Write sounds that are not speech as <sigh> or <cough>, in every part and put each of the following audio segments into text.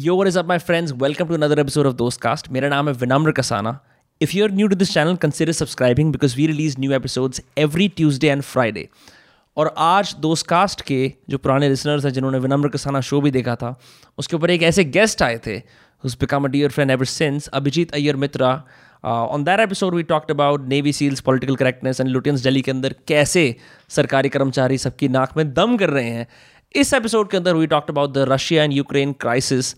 Yo, what is up, my friends? Welcome to another episode of Dostcast. मेरा नाम है Vinamra Kasana If you're new to this channel, consider subscribing because we release new episodes every Tuesday and Friday. और आज दोस्तकास्ट के जो पुराने listeners हैं जिन्होंने विनम्र कसाना शो भी देखा था उसके ऊपर एक ऐसे गेस्ट आए थे become a dear friend ever since, Abhijit Ayyar Mitra. Uh, on that episode, we talked about Navy SEALs, political correctness and Lutyens Delhi के अंदर कैसे सरकारी कर्मचारी सबकी नाक में दम कर रहे हैं इस एपिसोड के अंदर we talked about the Russia and Ukraine crisis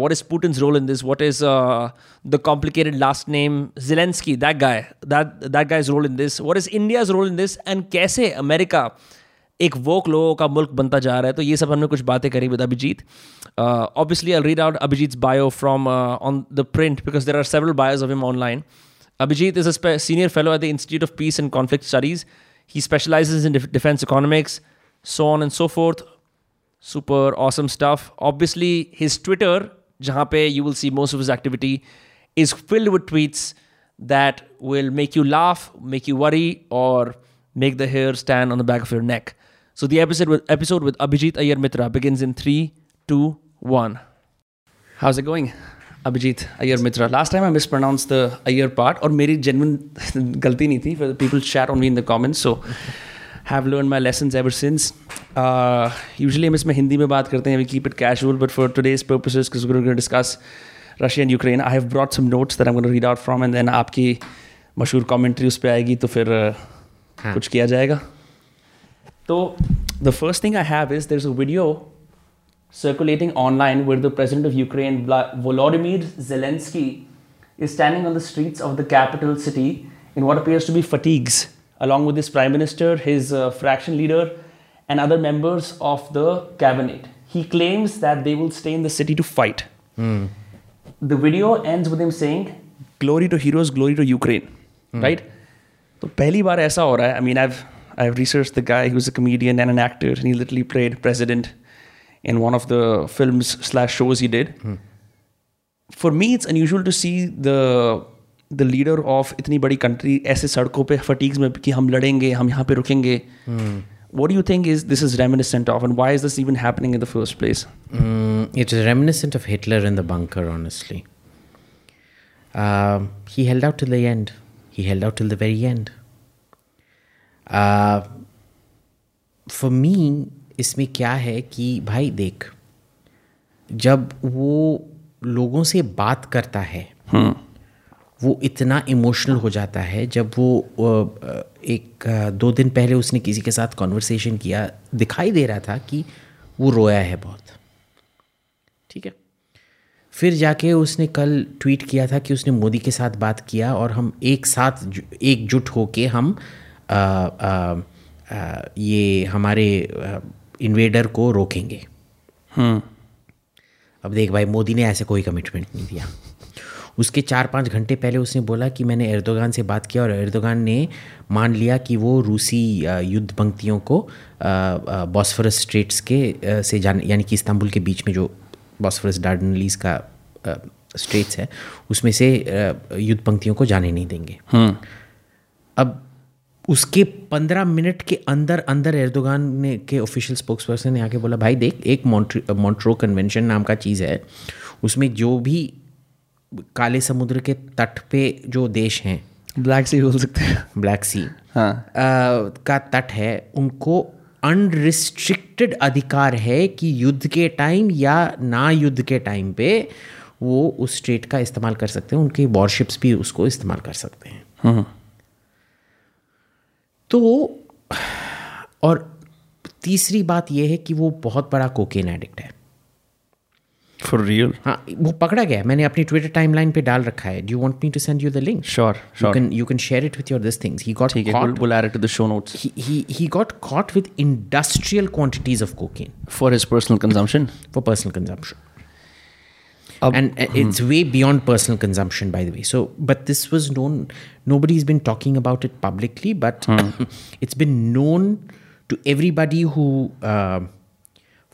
what is Putin's role in this? What is uh, the complicated last name Zelensky? That guy, that that guy's role in this. What is India's role in this? And कैसे America एक woke लोगों का मुल्क बनता जा रहा है तो ये सब हमने कुछ बातें करी with Abhijit obviously I read out Abhijit bio from on the print because there are several bios of him online Abhijit is a senior fellow at the Institute of Peace and Conflict Studies. He specializes in defense economics, so on and so forth. Super awesome stuff. Obviously, his Twitter, jahan pe you will see most of his activity, is filled with tweets that will make you laugh, make you worry, or make the hair stand on the back of your neck. So the episode with, episode with Abhijit Ayer Mitra begins in 3, 2, 1. How's it going? Abhijit Ayer Mitra. Last time I mispronounced the Ayer part, or made genuine <laughs> galti for the People chat on me in the comments, so have learned my lessons ever since. Uh, usually हम इसमें हिंदी में बात करते हैं. We keep it casual, but for today's purposes, because we're going to discuss Russia and Ukraine, I have brought some notes that I'm going to read out from, and then आपकी मशहूर commentary उस पर आएगी तो फिर uh, हाँ. कुछ किया जाएगा. तो the first thing I have is there's a video circulating online where the president of Ukraine, Vla- Volodymyr Zelensky, is standing on the streets of the capital city in what appears to be fatigues, along with his prime minister, his uh, fraction leader, and other members of the cabinet. He claims that they will stay in the city to fight. Mm. The video ends with him saying, Glory to heroes, glory to Ukraine. Mm. Right? So, pehli baar aisa ho raha hai. I mean, I've, I've researched the guy who's a comedian and an actor, and he literally played president in one of the films slash shows he did. Mm. For me, it's unusual to see the the leader of इतनी बड़ी country ऐसे सड़कों पे फटीक्स में कि हम लड़ेंगे हम यहाँ पे रुकेंगे। What you think is this is reminiscent of and why is this even happening in the first place it is reminiscent of Hitler in the bunker honestly he held out till the end he held out till the very end for me इसमें क्या है कि भाई देख जब वो लोगों से बात करता है. Hmm. वो इतना इमोशनल हो जाता है जब वो एक दो दिन पहले उसने किसी के साथ कॉन्वर्सेशन किया दिखाई दे रहा था कि वो रोया है बहुत। ठीक है? फिर जाके उसने कल ट्वीट किया था कि उसने मोदी के साथ बात किया और हम एक साथ एकजुट होके हम अ, अ, अ, ये हमारे इन्वेडर को रोकेंगे। अब देख भाई मोदी ने ऐसे कोई कमिटमेंट नहीं दिया। उसके चार पाँच घंटे पहले उसने बोला कि मैंने एर्दोगान से बात किया और एर्दोगान ने मान लिया कि वो रूसी युद्ध पंक्तियों को बॉस्फरस स्ट्रेट्स के से जाने यानी कि इस्तांबुल के बीच में जो बॉस्फरस डार्डनलीस का स्ट्रेट्स है उसमें से युद्ध पंक्तियों को जाने नहीं देंगे। अब उसके पंद्रह मिनट के अंदर अंदर एर्दोगान ने के ऑफिशियल स्पोक्स पर्सन ने आके बोला भाई देख एक मॉन्ट्रो कन्वेंशन नाम का चीज़ है उसमें जो भी काले समुद्र के तट पे जो देश हैं ब्लैक सी बोल सकते हैं। ब्लैक सी हाँ। का तट है उनको अनरिस्ट्रिक्टेड अधिकार है कि युद्ध के टाइम या ना युद्ध के टाइम पे वो उस स्टेट का इस्तेमाल कर सकते हैं उनके वॉरशिप्स भी उसको इस्तेमाल कर सकते हैं। तो और तीसरी बात यह है कि वो बहुत बड़ा कोकेन एडिक्ट है। फॉर रियल हाँ वो पकड़ा गया है मैंने अपनी ट्विटर टाइमलाइन पे डाल रखा है do want me to send you the link sure you sure can you can share it with your this things he got ठीक है caught we'll add it to the show notes he, he he got caught with industrial quantities of cocaine for his personal consumption for personal consumption Ab- and uh, it's way beyond personal consumption by the way so but this was known nobody's been talking about it publicly but <laughs> it's been known to everybody who uh,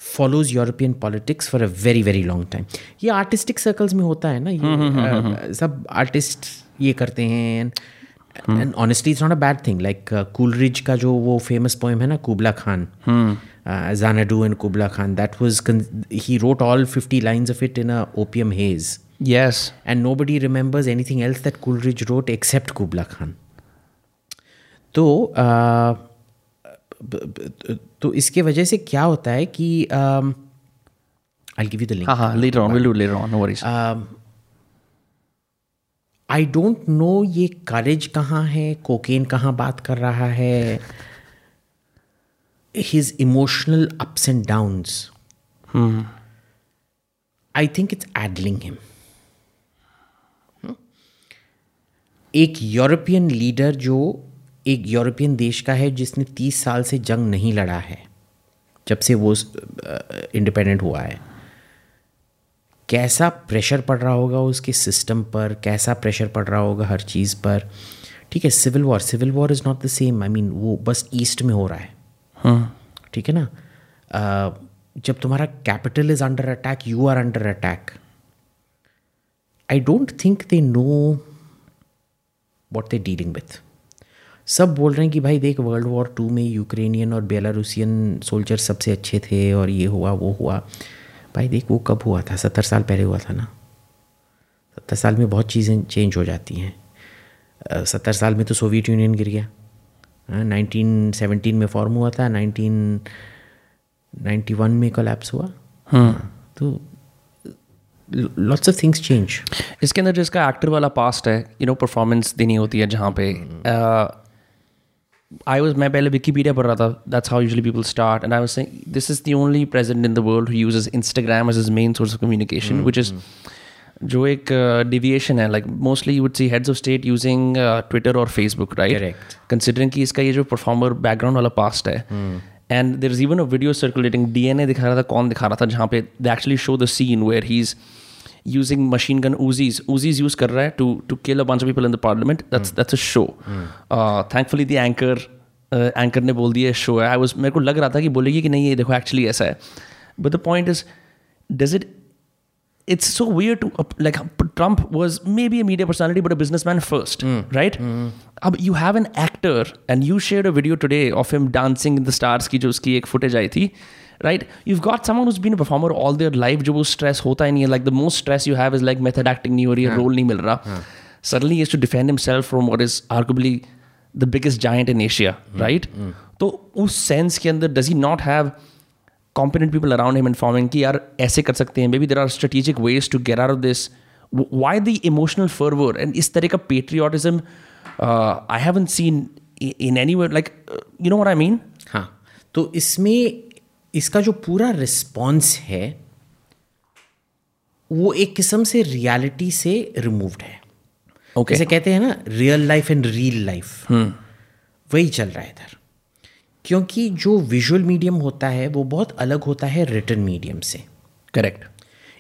follows European politics for a very very long time ये artistic circles में होता है ना ये हम्म, हम्म, हम्म, सब artist ये करते हैं and honestly it's not a bad thing like Coleridge का जो वो फ़ेमस पोएम है ना Kubla Khan Xanadu and Kubla Khan that was he wrote all fifty lines of it in a opium haze yes and nobody remembers anything else that Coleridge wrote except Kubla Khan तो तो इसके वजह से क्या होता है कि I give you the link हाँ हाँ. We'll do it later on. No I don't know ये कॉलेज कहाँ है कोकेन कहाँ बात कर रहा है his emotional ups and downs I think it's addling him एक यूरोपियन लीडर जो एक यूरोपियन देश का है जिसने तीस साल से जंग नहीं लड़ा है जब से वो इंडिपेंडेंट हुआ है। कैसा प्रेशर पड़ रहा होगा उसके सिस्टम पर? कैसा प्रेशर पड़ रहा होगा हर चीज़ पर? ठीक है civil war civil war is not the same I mean वो बस ईस्ट में हो रहा है। ठीक है ना? जब तुम्हारा capital is under attack you are under attack I don't think they know what they dealing with सब बोल रहे हैं कि भाई देख वर्ल्ड वॉर टू में यूक्रेनियन और बेलारूसियन सोल्जर सबसे अच्छे थे और ये हुआ वो हुआ। भाई देख वो कब हुआ था? सत्तर साल पहले हुआ था ना। सत्तर साल में बहुत चीज़ें चेंज हो जाती हैं। सत्तर साल में तो सोवियत यूनियन गिर गया। नाइनटीन सेवनटीन में फॉर्म हुआ था नाइनटीन नाइन्टी वन में कोलैप्स हुआ। हाँ, तो लॉट्स ऑफ़ थिंग्स चेंज इसके अंदर जिसका एक्टर वाला पास्ट है यू नो परफॉर्मेंस देनी होती है जहाँ पे। आई वॉज़ मैं पहले विकीपीडिया पढ़ रहा था that's how usually people start and I was saying this is the only president in the world who uses Instagram as his main source of communication which is जो एक deviation है like mostly you would see heads of state using Twitter और Facebook right Correct. Considering कि इसका ये जो performer background वाला past है and there is even a video circulating DNA दिखा रहा था कौन दिखा रहा था जहाँ पे they actually show the scene where he is using machine gun Uzis. Uzis use कर रहा है to to kill a bunch of people in the parliament. That's mm. that's a show. Mm. Uh, thankfully the anchor uh, anchor ने बोल दिया show है. I was मेरे को लग रहा था कि बोलेगी कि नहीं ये देखो actually ऐसा है. But the point is, does it? It's so weird to uh, like Trump was maybe a media personality but a businessman first, mm. right? Mm. अब you have an actor and you shared a video today of him dancing in the stars की जो उसकी एक footage आई थी. Right? You've got someone who's been a performer all their life, जो वो stress होता ही नहीं है. Like the most stress you have is like method acting नहीं हो रही है, role नहीं मिल रहा. Suddenly he has to defend himself from what is arguably the biggest giant in Asia, right? तो उस sense के अंदर does he not have competent people around him informing कि यार ऐसे कर सकते हैं. Maybe there are strategic ways to get out of this. W- Why the emotional fervor and इस तरह का patriotism uh, I haven't seen i- in anywhere like uh, you know what I mean? हाँ तो इसमें इसका जो पूरा response है वो एक किस्म से रियलिटी से रिमूव्ड है। Okay. जैसे कहते हैं ना real life and real life वही चल रहा है इधर। क्योंकि जो विजुअल मीडियम होता है वो बहुत अलग होता है रिटर्न मीडियम से। करेक्ट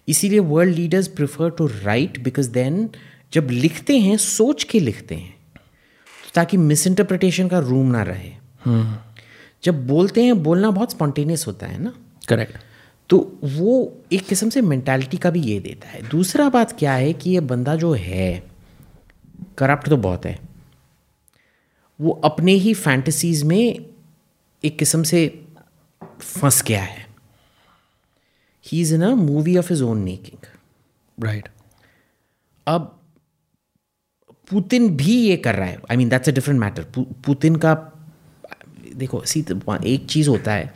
इसीलिए world leaders prefer to write because then जब लिखते हैं सोच के लिखते हैं तो ताकि मिस इंटरप्रिटेशन का रूम ना रहे। जब बोलते हैं बोलना बहुत स्पॉन्टेनियस होता है ना? करेक्ट तो वो एक किस्म से मैंटेलिटी का भी ये देता है। दूसरा बात क्या है कि ये बंदा जो है करप्ट तो बहुत है। वो अपने ही फैंटसीज में एक किस्म से फंस गया है। He is in a movie of his own making right अब पुतिन भी ये कर रहा है। I mean that's a different matter Putin का देखो सी एक चीज़ होता है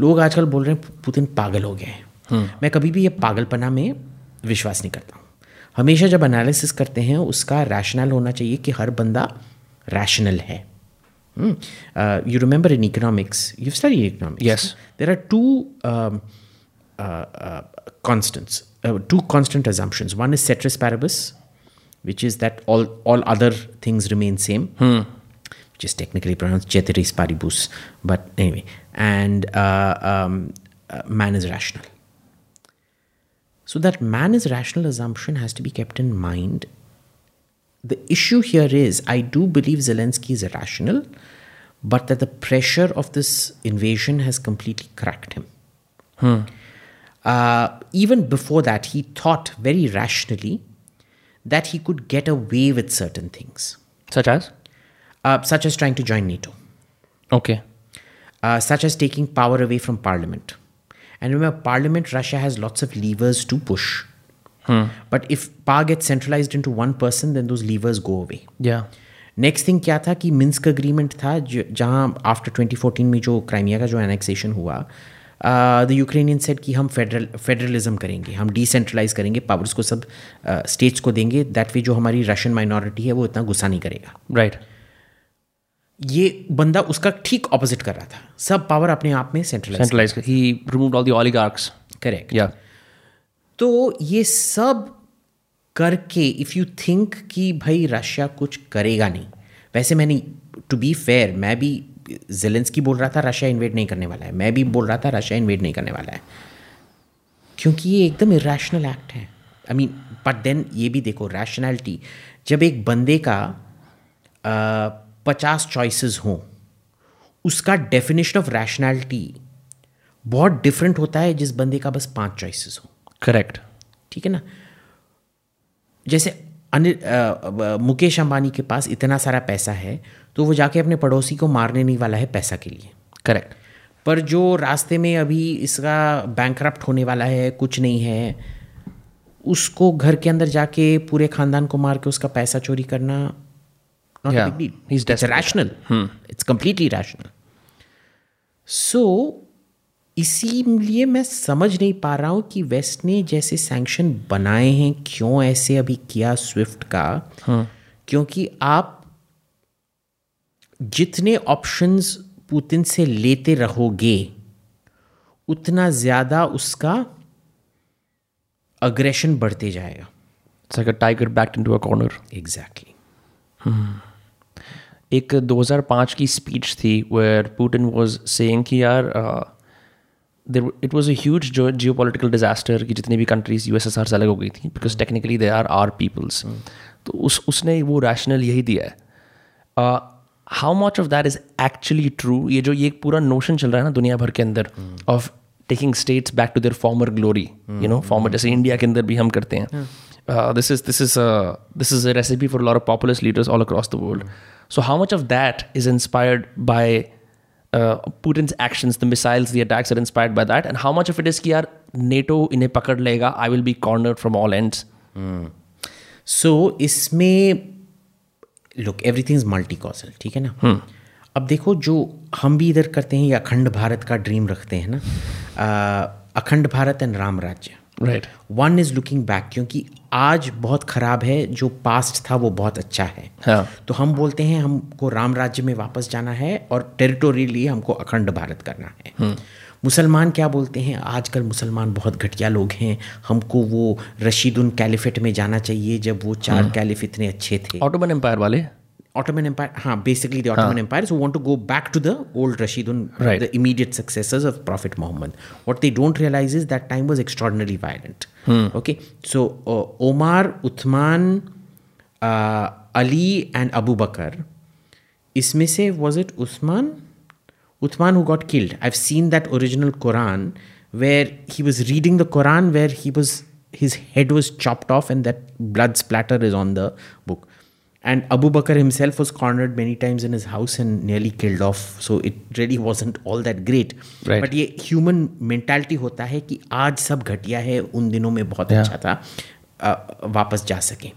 लोग आजकल बोल रहे हैं पुतिन पागल हो गए हैं। मैं कभी भी ये पागलपना में विश्वास नहीं करता हूँ। हमेशा जब एनालिसिस करते हैं उसका रैशनल होना चाहिए कि हर बंदा रैशनल है। You remember in economics you study economics Yes. there are two constants, uh, two constant assumptions. One is ceteris paribus, which is that all all other things remain same, which is technically pronounced ceteris paribus. But anyway, and uh, um, uh, man is rational. So that man is rational assumption has to be kept in mind. The issue here is I do believe Zelensky is irrational, but that the pressure of this invasion has completely cracked him. Uh, even before that, he thought very rationally that he could get away with certain things, Such as? Uh, such as trying to join NATO. Okay. uh, such as taking power away from parliament. And remember, parliament, Russia has lots of levers to push. Hmm. But if power gets centralized into one person, then those levers go away. Yeah. Next thing क्या था कि Minsk agreement था जहाँ after 2014 में जो Crimea का जो annexation हुआ द यूक्रेनियन सेट कि हम फेडरल फेडरलिज्म करेंगे हम डिसेंट्रलाइज करेंगे पावर्स को सब स्टेट्स uh, को देंगे दैट वे जो हमारी रशियन माइनॉरिटी है वो इतना गुस्सा नहीं करेगा राइट Right. ये बंदा उसका ठीक ऑपोजिट कर रहा था सब पावर अपने आप में centralize. He removed all the oligarchs. Correct Yeah. तो ये सब करके इफ़ यू थिंक कि भाई रशिया कुछ करेगा नहीं वैसे मैंने टू बी फेयर मैं भी जेलेंस्की बोल रहा था रशिया इन्वेट नहीं करने वाला है मैं भी बोल रहा था रशिया इन्वेट नहीं करने वाला है क्योंकि ये एकदम इरेशनल एक्ट है आई मीन बट देन ये भी देखो रैशनैलिटी जब एक बंदे का पचास चॉइसेस हों उसका डेफिनेशन ऑफ़ रैशनैलिटी बहुत डिफरेंट होता है जिस बंदे का बस पाँच चॉइसेस हो। करेक्ट ठीक है ना? जैसे अनिल मुकेश अंबानी के पास इतना सारा पैसा है तो वो जाके अपने पड़ोसी को मारने नहीं वाला है पैसा के लिए। करेक्ट पर जो रास्ते में अभी इसका बैंक होने वाला है कुछ नहीं है उसको घर के अंदर जाके पूरे खानदान को मार के उसका पैसा चोरी करना not yeah. a big deal. He's. It's rational. Hmm. It's completely rational. So, इसीलिए मैं समझ नहीं पा रहा हूँ कि वेस्ट ने जैसे सैंक्शन बनाए हैं क्यों ऐसे अभी किया स्विफ्ट का हुँ. क्योंकि आप जितने ऑप्शंस पुतिन से लेते रहोगे उतना ज़्यादा उसका अग्रेशन बढ़ते जाएगा tiger back into a corner exactly एक 2005 की स्पीच थी वेयर पुटिन वाज सेइंग कि यार there it was a huge जो जियो पोलिटिकल डिजास्टर की जितनी भी कंट्रीज़ यूएसएसआर से अलग हो गई थी because technically they are are peoples तो उस उसने वो रैशनल यही दिया है। How much of that is actually true ये जो ये एक पूरा नोशन चल रहा है ना दुनिया भर के अंदर of taking states back to their former glory you know former जैसे इंडिया के अंदर भी हम करते हैं। This is this is this is a recipe for lot of popular leaders all across the world so how much of that is inspired by Putin's actions, the missiles, the attacks are inspired by that, and how much of it is कि यार NATO इन्हें पकड़ लेगा, I will be cornered from all ends. So इसमें look everything is multi causal ठीक है ना अब देखो जो हम भी इधर करते हैं ये अखंड भारत का ड्रीम रखते हैं ना अ, अखंड Bharat and Ram Rajya Right. One is looking back क्योंकि आज बहुत खराब है जो पास्ट था वो बहुत अच्छा है। हाँ. तो हम बोलते हैं हमको राम राज्य में वापस जाना है और टेरिटोरियली हमको अखंड भारत करना है। मुसलमान क्या बोलते हैं? आजकल मुसलमान बहुत घटिया लोग हैं। हमको वो रशीदुन कैलिफेट में जाना चाहिए जब वो चार कैलिफ इतने अच्छे थे। Ottoman एम्पायर वाले? Ottoman Empire, huh, basically the Ottoman huh. Empires who want to go back to the old Rashidun, right. the immediate successors of Prophet Muhammad. What they don't realize is that time was extraordinarily violent. Hmm. Okay, so uh, Omar, Uthman, uh, Ali, and Abu Bakr. Isme was it Uthman? Uthman who got killed. I've seen that original Quran where he was reading the Quran where he was his head was chopped off and that blood splatter is on the book. And Abu Bakr himself was cornered many times in his house and nearly killed off. So it really wasn't all that great. Right. But ये human mentality होता है कि आज सब घटिया है उन दिनों में बहुत अच्छा था अ, वापस जा सके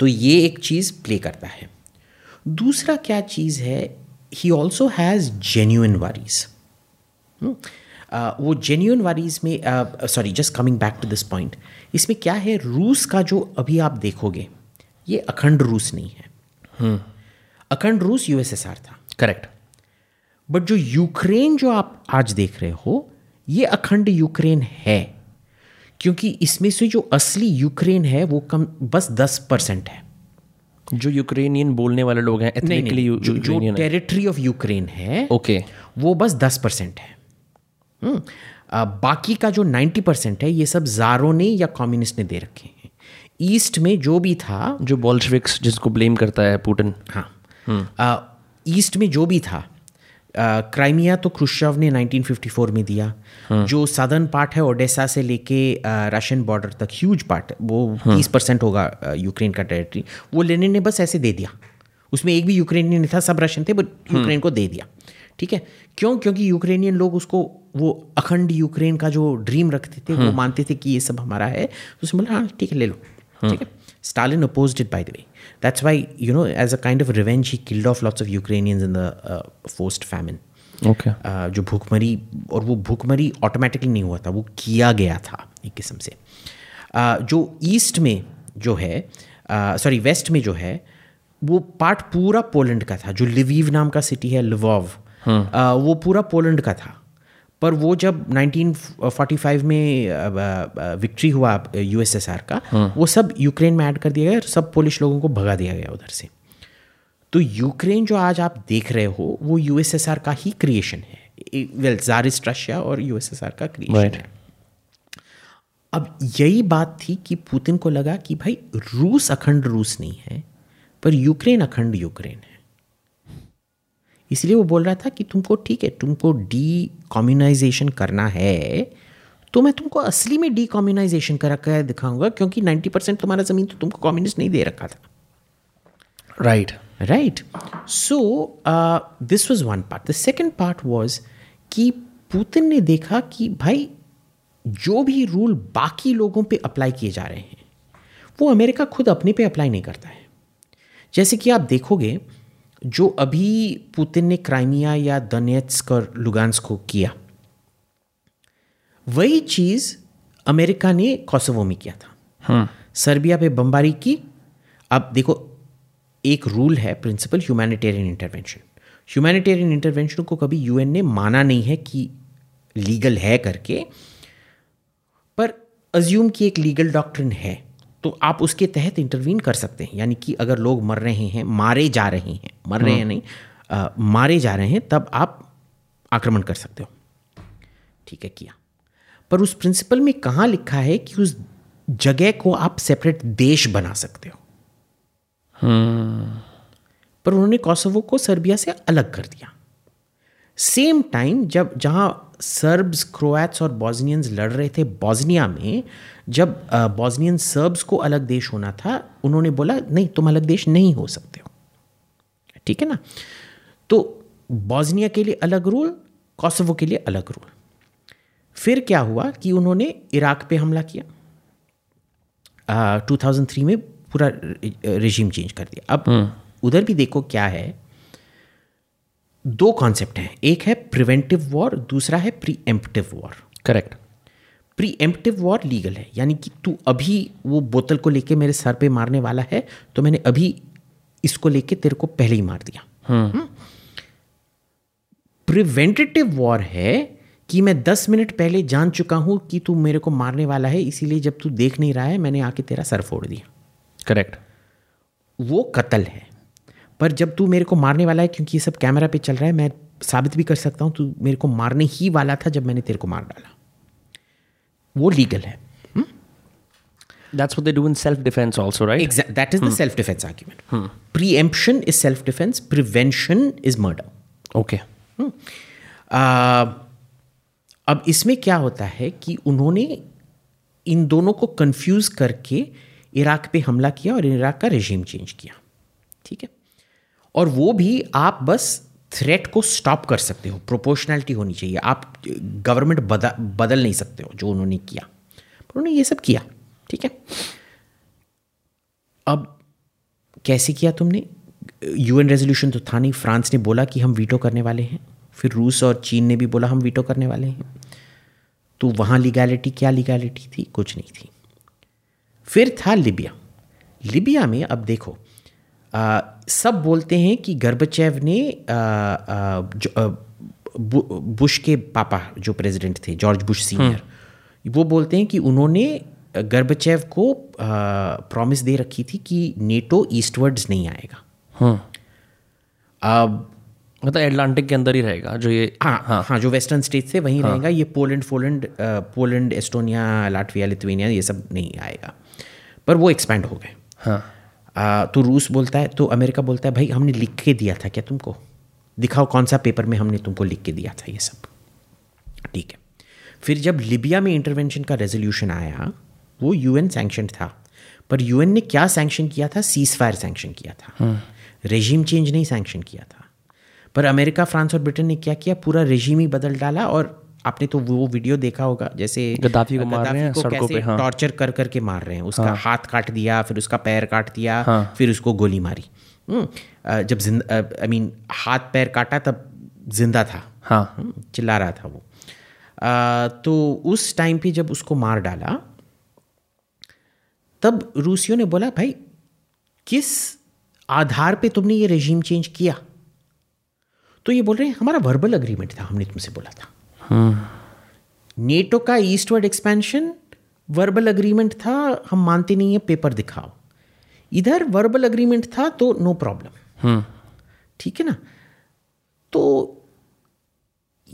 तो ये एक चीज़ प्ले करता है दूसरा क्या चीज़ है he also has genuine worries वो जेन्यून वरीज में sorry just coming back to this point इसमें क्या है रूस का जो अभी आप देखोगे ये अखंड रूस नहीं है। अखंड रूस यूएसएसआर था। करेक्ट बट जो यूक्रेन जो आप आज देख रहे हो ये अखंड यूक्रेन है। क्योंकि इसमें से जो असली यूक्रेन है वो कम बस दस परसेंट है। जो यूक्रेनियन बोलने वाले लोग हैं नहीं ethnically नहीं यू- जो, जो टेरिटरी ऑफ़ यूक्रेन है ओके वो बस दस परसेंट है। हम्म, आ, बाकी का जो नाइन्टी परसेंट है ये सब जारों ने या कम्युनिस्ट ने दे रखे हैं। ईस्ट में जो भी था जो बॉल्शविक्स जिसको ब्लेम करता है पुटिन। हाँ। आ, ईस्ट में जो भी था क्राइमिया तो क्रुश्चव ने 1954 में दिया। जो सदर्न पार्ट है ओडेसा से लेके रशियन बॉर्डर तक ह्यूज पार्ट वो 30 परसेंट होगा यूक्रेन का टेरिटरी वो लेनिन ने बस ऐसे दे दिया। उसमें एक भी यूक्रेनियन नहीं था सब रशियन थे बट यूक्रेन को दे दिया। ठीक है? क्यों? क्योंकि यूक्रेनियन लोग उसको वो अखंड यूक्रेन का जो ड्रीम रखते थे वो मानते थे कि ये सब हमारा है। तो उसने बोला हाँ ठीक है ले लो। ठीक है? Stalin opposed it by the way that's why you know as a kind of revenge he killed off lots of Ukrainians in the forced famine okay uh, जो भूखमरी और वो भूखमरी ऑटोमेटिकली नहीं हुआ था वो किया गया था एक किस्म से। Uh, जो ईस्ट में जो है सॉरी uh, वेस्ट में जो है वो पार्ट पूरा पोलैंड का था जो लिवीव नाम का सिटी है लिवोव वो पूरा पोलैंड का था। पर वो जब 1945 में विक्ट्री हुआ यूएसएसआर का वो सब यूक्रेन में ऐड कर दिया गया और सब पोलिश लोगों को भगा दिया गया उधर से। तो यूक्रेन जो आज आप देख रहे हो वो यूएसएसआर का ही क्रिएशन है। वेल जारिस्ट रशिया और यूएसएसआर का क्रिएशन Right. है। अब यही बात थी कि पुतिन को लगा कि भाई रूस अखंड रूस नहीं है पर यूक्रेन अखंड यूक्रेन है। इसलिए वो बोल रहा था कि तुमको ठीक है तुमको डी कम्युनाइजेशन करना है तो मैं तुमको असली में डी कम्युनाइजेशन करा कर दिखाऊँगा क्योंकि 90 परसेंट तुम्हारा ज़मीन तो तुमको कम्युनिस्ट नहीं दे रखा था। Right right. So uh, this was one part. The second part was कि पुतिन ने देखा कि भाई जो भी रूल बाकी लोगों पे अप्लाई किए जा रहे हैं वो अमेरिका खुद अपने पे अप्लाई नहीं करता है। जैसे कि आप देखोगे जो अभी पुतिन ने क्राइमिया या दनेत्स्क और लुगान्स्क को किया वही चीज़ अमेरिका ने कोसोवो में किया था। सर्बिया पे बमबारी की। अब देखो एक रूल है principle humanitarian intervention. Humanitarian intervention को कभी यूएन ने माना नहीं है कि लीगल है करके पर अज्यूम की एक लीगल डॉक्ट्रिन है। तो आप उसके तहत इंटरवीन कर सकते हैं। यानी कि अगर लोग मर रहे हैं मारे जा रहे हैं मर रहे हैं नहीं आ, मारे जा रहे हैं तब आप आक्रमण कर सकते हो। ठीक है किया। पर उस प्रिंसिपल में कहाँ लिखा है कि उस जगह को आप सेपरेट देश बना सकते हो? पर उन्होंने कोसोवो को सर्बिया से अलग कर दिया। सेम टाइम जब जहाँ सर्ब्स क्रोएट्स और बॉजनियंस लड़ रहे थे बॉजनिया में जब बॉजनियन सर्ब्स को अलग देश होना था उन्होंने बोला नहीं तुम अलग देश नहीं हो सकते हो। ठीक है ना? तो बॉजनिया के लिए अलग रूल कोसोवो के लिए अलग रूल फिर क्या हुआ कि उन्होंने इराक पे हमला किया। टू थाउज़ेंड थ्री में पूरा रिजीम चेंज कर दिया। अब उधर भी देखो क्या है दो कॉन्सेप्ट हैं। एक है प्रिवेंटिव वॉर दूसरा है preemptive war correct preemptive war legal है। यानी कि तू अभी वो बोतल को लेके मेरे सर पे मारने वाला है तो मैंने अभी इसको लेके तेरे को पहले ही मार दिया। प्रिवेंटेटिव वॉर है कि मैं दस मिनट पहले जान चुका हूँ कि तू मेरे को मारने वाला है इसीलिए जब तू देख नहीं रहा है मैंने आके तेरा सर फोड़ दिया। करेक्ट वो कत्ल है। पर जब तू मेरे को मारने वाला है क्योंकि ये सब कैमरा पे चल रहा है मैं साबित भी कर सकता हूँ तू मेरे को मारने ही वाला था जब मैंने तेरे को मार डाला वो लीगल है That's what they do in self defense, also, right? Exactly. That is the self defense argument. Preemption is self defense, prevention is murder. Okay. आ, अब इसमें क्या होता है कि उन्होंने इन दोनों को कंफ्यूज करके इराक पे हमला किया और इराक का रेजिम चेंज किया ठीक है और वो भी आप बस थ्रेट को स्टॉप कर सकते हो प्रोपोर्शनैलिटी होनी चाहिए। आप गवर्नमेंट बदल नहीं सकते हो जो उन्होंने किया। पर उन्होंने ये सब किया, ठीक है? अब कैसे किया तुमने? यूएन रेजोल्यूशन तो था नहीं। फ्रांस ने बोला कि हम वीटो करने वाले हैं। फिर रूस और चीन ने भी बोला हम वीटो करने वाले हैं। तो वहाँ लीगैलिटी क्या लीगैलिटी थी? कुछ नहीं थी। फिर था लिबिया। लिबिया में अब देखो सब बोलते हैं कि गर्बचेव ने आ, आ, जो, आ, बु, बुश के पापा जो प्रेसिडेंट थे जॉर्ज बुश सीनियर वो बोलते हैं कि उन्होंने गर्बचेव को प्रॉमिस दे रखी थी कि नेटो ईस्टवर्ड्स नहीं आएगा। अब मतलब एटलांटिक के अंदर ही रहेगा जो ये हाँ हाँ। हाँ जो वेस्टर्न स्टेट से वहीं रहेगा। ये Poland Poland Poland Estonia Latvia Lithuania ये सब नहीं आएगा। पर वो एक्सपैंड हो गए। हाँ। आ, तो रूस बोलता है तो अमेरिका बोलता है भाई हमने लिख के दिया था क्या तुमको? दिखाओ कौन सा पेपर में हमने तुमको लिख के दिया था ये सब। ठीक है। फिर जब लिबिया में इंटरवेंशन का रेजोल्यूशन आया वो यूएन सैंक्शन था। पर यूएन ने क्या सैंक्शन किया था? सीज फायर सैंक्शन किया था। रेजिम चेंज नहीं सैंक्शन किया था। पर अमेरिका फ्रांस और ब्रिटेन ने क्या किया? पूरा रेजिम ही बदल डाला और आपने तो वो वीडियो देखा होगा जैसे गद्दाफी को मार रहे हैं सड़कों पे हाँ। टॉर्चर कर कर के मार रहे हैं। उसका हाँ। हाथ काट दिया फिर उसका पैर काट दिया हाँ। फिर उसको गोली मारी। हम्म, जब ज़िंदा आई मीन हाथ पैर काटा तब ज़िंदा था। हाँ। हम्म, चिल्ला रहा था वो। आ, तो उस टाइम पे जब उसको मार डाला तब रूसियों ने बोला भाई किस आधार पे तुमने ये रेजिम चेंज किया? तो ये बोल रहे हैं हमारा वर्बल अग्रीमेंट था हमने तुमसे बोला था। नेटो का ईस्टवर्ड एक्सपेंशन, वर्बल अग्रीमेंट था, हम मानते नहीं है, पेपर दिखाओ। इधर वर्बल अग्रीमेंट था तो नो प्रॉब्लम। ठीक है ना? तो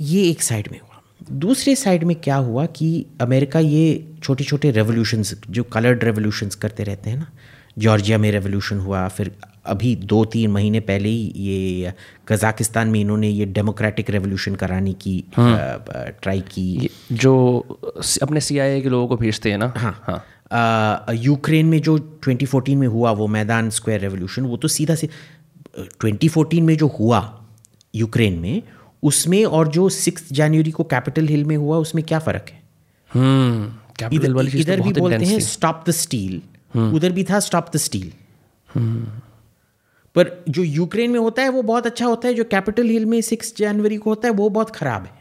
ये एक साइड में हुआ। दूसरे साइड में क्या हुआ कि अमेरिका ये छोटे छोटे रेवोल्यूशंस जो कलर्ड रेवोल्यूशंस करते रहते हैं ना, जॉर्जिया में रेवोल्यूशन हुआ, फिर अभी दो तीन महीने पहले ही ये कजाकिस्तान में इन्होंने ये डेमोक्रेटिक रेवोल्यूशन कराने की हाँ। ट्राई की। जो अपने सीआईए के लोगों को भेजते हैं ना? हाँ। हाँ। यूक्रेन में जो 2014 में हुआ वो मैदान स्क्वायर रेवोल्यूशन वो तो सीधा से 2014 में जो हुआ यूक्रेन में उसमें और जो सिक्स जनवरी को कैपिटल हिल में हुआ उसमें क्या फ़र्क है? हम्म चीज़ तो इधर भी बोलते हैं स्टॉप द स्टील उधर भी था स्टॉप द स्टील पर जो यूक्रेन में होता है वो बहुत अच्छा होता है जो कैपिटल हिल में सिक्स जनवरी को होता है वो बहुत खराब है।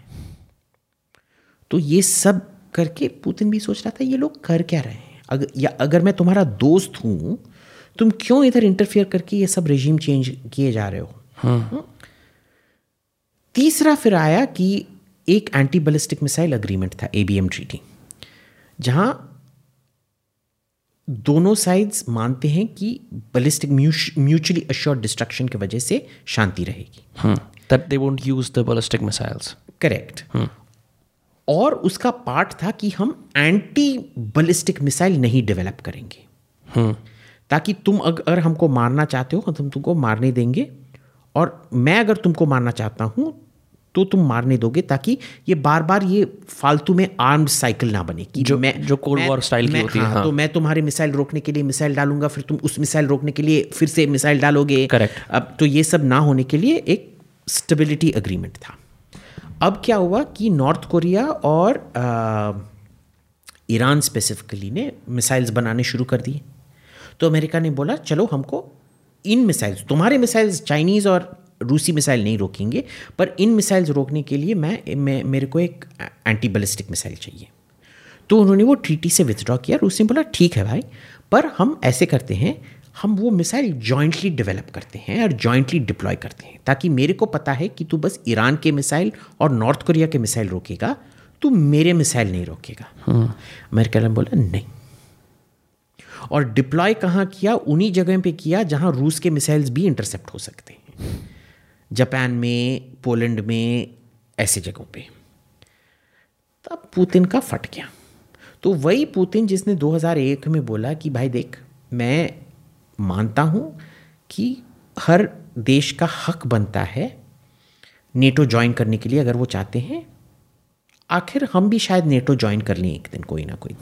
तो ये सब करके पुतिन भी सोच रहा था ये लोग कर क्या रहे हैं? अगर या अगर मैं तुम्हारा दोस्त हूँ तुम क्यों इधर इंटरफियर करके ये सब रेजिम चेंज किए जा रहे हो? हम्म? तीसरा फिर आया कि एक एंटी बैलिस्टिक मिसाइल अग्रीमेंट था एबीएम ट्रीटी जहाँ दोनों साइड्स मानते हैं कि बलिस्टिक म्यूचुअली अश्योर्ड डिस्ट्रक्शन की वजह से शांति रहेगी। That they won't use the ballistic missiles. Correct और उसका पार्ट था कि हम एंटी बलिस्टिक मिसाइल नहीं डेवलप करेंगे। हम्म ताकि तुम अगर हमको मारना चाहते हो तो हम तुमको मारने देंगे। और मैं अगर तुमको मारना चाहता हूँ तो तुम मारने दोगे ताकि ये बार बार ये फालतू में आर्म्ड साइकिल ना बने कि जो- मैं जो कोल्ड वॉर style की होती है, हाँ, हाँ। तो मैं तुम्हारे मिसाइल रोकने के लिए मिसाइल डालूँगा फिर तुम उस मिसाइल रोकने के लिए फिर से मिसाइल डालोगे Correct. अब तो ये सब ना होने के लिए एक स्टेबिलिटी अग्रीमेंट था अब क्या हुआ कि नॉर्थ कोरिया और ईरान स्पेसिफिकली ने मिसाइल्स बनाने शुरू कर दिए तो अमेरिका ने बोला चलो हमको इन मिसाइल्स तुम्हारे मिसाइल्स चाइनीज़ और रूसी मिसाइल नहीं रोकेंगे पर इन मिसाइल्स रोकने के लिए मैं, मैं मेरे को एक एंटी बैलिस्टिक मिसाइल चाहिए। तो उन्होंने वो ट्रीटी से विथड्रॉ किया रूस ने बोला ठीक है भाई पर हम ऐसे करते हैं हम वो मिसाइल जॉइंटली डेवलप करते हैं और जॉइंटली डिप्लॉय करते हैं ताकि मेरे को पता है कि तू बस ईरान के मिसाइल और नॉर्थ कोरिया के मिसाइल रोकेगा तू मेरे मिसाइल नहीं रोकेगा। अमेरिका ने बोला नहीं। और डिप्लॉय कहाँ किया? उन्हीं जगह पे किया जहाँ रूस के मिसाइल्स भी इंटरसेप्ट हो सकते हैं। जापान में पोलैंड में ऐसे जगहों पे। तब पुतिन का फट गया। तो वही पुतिन जिसने 2001 में बोला कि भाई देख मैं मानता हूँ कि हर देश का हक बनता है नेटो ज्वाइन करने के लिए अगर वो चाहते हैं। आखिर हम भी शायद नेटो ज्वाइन कर लें एक दिन कोई ना कोई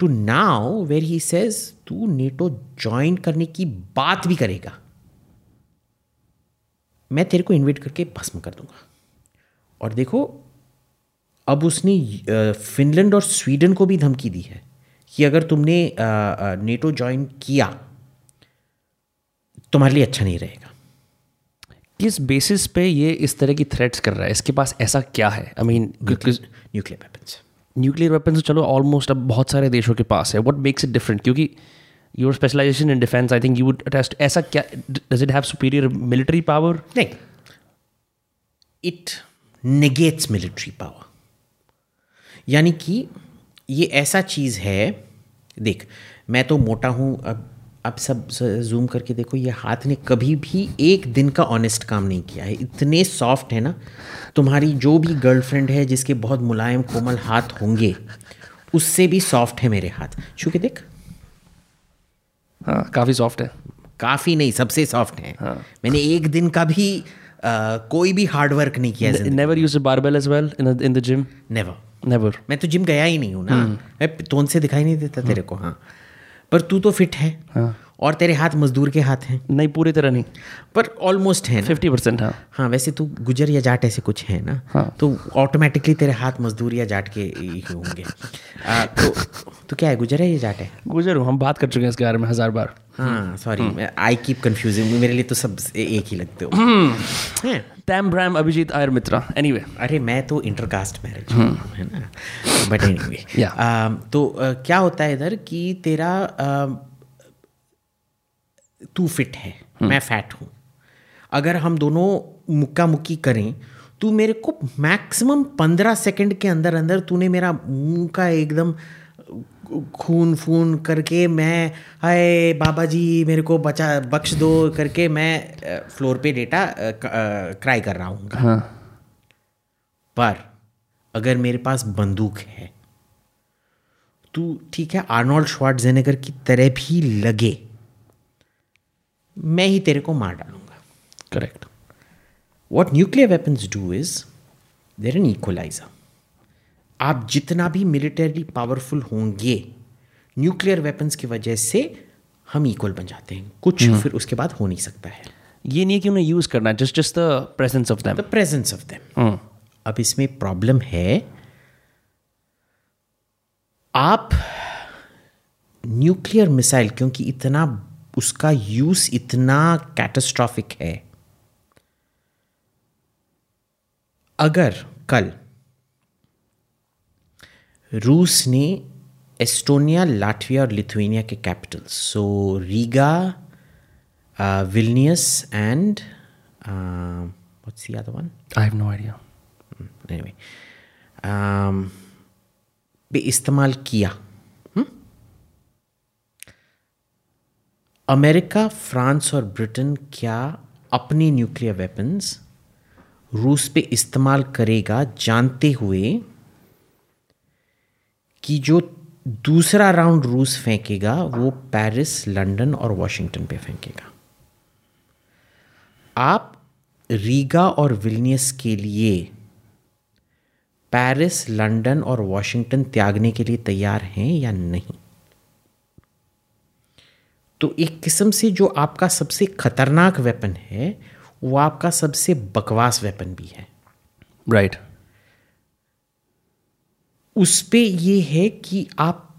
to now where he says तू नेटो ज्वाइन करने की बात भी करेगा। मैं तेरे को इनवाइट करके भस्म कर दूँगा। और देखो अब उसने फिनलैंड और स्वीडन को भी धमकी दी है कि अगर तुमने नेटो ज्वाइन किया तुम्हारे लिए अच्छा नहीं रहेगा। किस बेसिस पे ये इस तरह की थ्रेट्स कर रहा है? इसके पास ऐसा क्या है? I mean nuclear weapons nuclear weapon चलो ऑलमोस्ट अब बहुत सारे देशों के पास है। व्हाट मेक्स इट डिफरेंट क्योंकि your specialization in defence I think you would test ऐसा क्या does it have superior military power नहीं। इट नेगेट्स मिलिट्री पावर यानी कि ये ऐसा चीज़ है, देख, मैं तो मोटा हूँ, अब अब सब जूम करके देखो, ये हाथ ने कभी भी एक दिन का ऑनेस्ट काम नहीं किया है। इतने सॉफ्ट है ना, तुम्हारी जो भी गर्लफ्रेंड है, जिसके बहुत मुलायम कोमल हाथ होंगे, उससे भी सॉफ्ट है मेरे हाथ। छू के देख हाँ काफ़ी सॉफ्ट है। काफ़ी नहीं सबसे सॉफ्ट है। हाँ. मैंने एक दिन का भी आ, कोई भी हार्ड वर्क नहीं किया never use barbell as well in in the gym never never मैं तो जिम गया ही नहीं हूँ ना। मैं तोन से दिखाई नहीं देता तेरे को हाँ। पर तू तो फिट है। और तेरे हाथ मजदूर के हाथ हैं। नहीं पूरी तरह नहीं। पर ऑलमोस्ट है फिफ्टी परसेंट हाँ। हाँ वैसे तो गुजर या जाट ऐसे कुछ है ना हाँ। तो ऑटोमेटिकली तेरे हाथ मजदूर या जाट के ही होंगे। आ, तो तो क्या है गुजर है या जाट है? गुजर हूँ हम बात कर चुके हैं इसके बारे में हज़ार बार। हाँ सॉरी आई कीप कंफ्यूजिंग मेरे लिए तो सब एक ही लगते हो? तैम ब्रैम अभिजीत आयर मित्रा एनीवे अरे मैं तो इंटरकास्ट मैरिज है ना? But anyway Yeah. तो क्या होता है इधर कि तेरा तू फिट है मैं फैट हूँ। अगर हम दोनों मुक्का मुक्की करें तू मेरे को मैक्सिमम पंद्रह सेकंड के अंदर अंदर तूने मेरा मुँह का एकदम खून फून करके मैं हाय बाबा जी मेरे को बचा बख्श दो करके मैं फ्लोर पे डेटा क्राई कर रहा हूँ। हाँ। पर अगर मेरे पास बंदूक है तू ठीक है आर्नोल्ड श्वार्टजेनेगर की तरह भी लगे मैं ही तेरे को मार डालूँगा। Correct what nuclear weapons do is they're an equaliser आप जितना भी मिलिटरली पावरफुल होंगे न्यूक्लियर वेपन्स की वजह से हम इक्वल बन जाते हैं। कुछ फिर उसके बाद हो नहीं सकता है। ये नहीं है कि उन्हें यूज़ करना just just the presence of them the presence of them अब इसमें प्रॉब्लम है आप न्यूक्लियर मिसाइल क्योंकि इतना उसका यूज़ इतना कैटास्ट्रॉफिक है। अगर कल रूस ने एस्टोनिया लाटविया और लिथुएनिया के capitals so Riga Vilnius and have no idea anyway um, इस्तेमाल किया। अमेरिका, फ्रांस और ब्रिटेन क्या अपनी न्यूक्लियर वेपन्स रूस पे इस्तेमाल करेगा जानते हुए कि जो दूसरा राउंड रूस फेंकेगा, वो पेरिस, लंदन और वॉशिंगटन पे फेंकेगा? आप रीगा और विलनियस के लिए पेरिस, लंदन और वॉशिंगटन त्यागने के लिए तैयार हैं या नहीं? तो एक किस्म से जो आपका सबसे खतरनाक वेपन है वो आपका सबसे बकवास वेपन भी है राइट right. उस पर यह है कि आप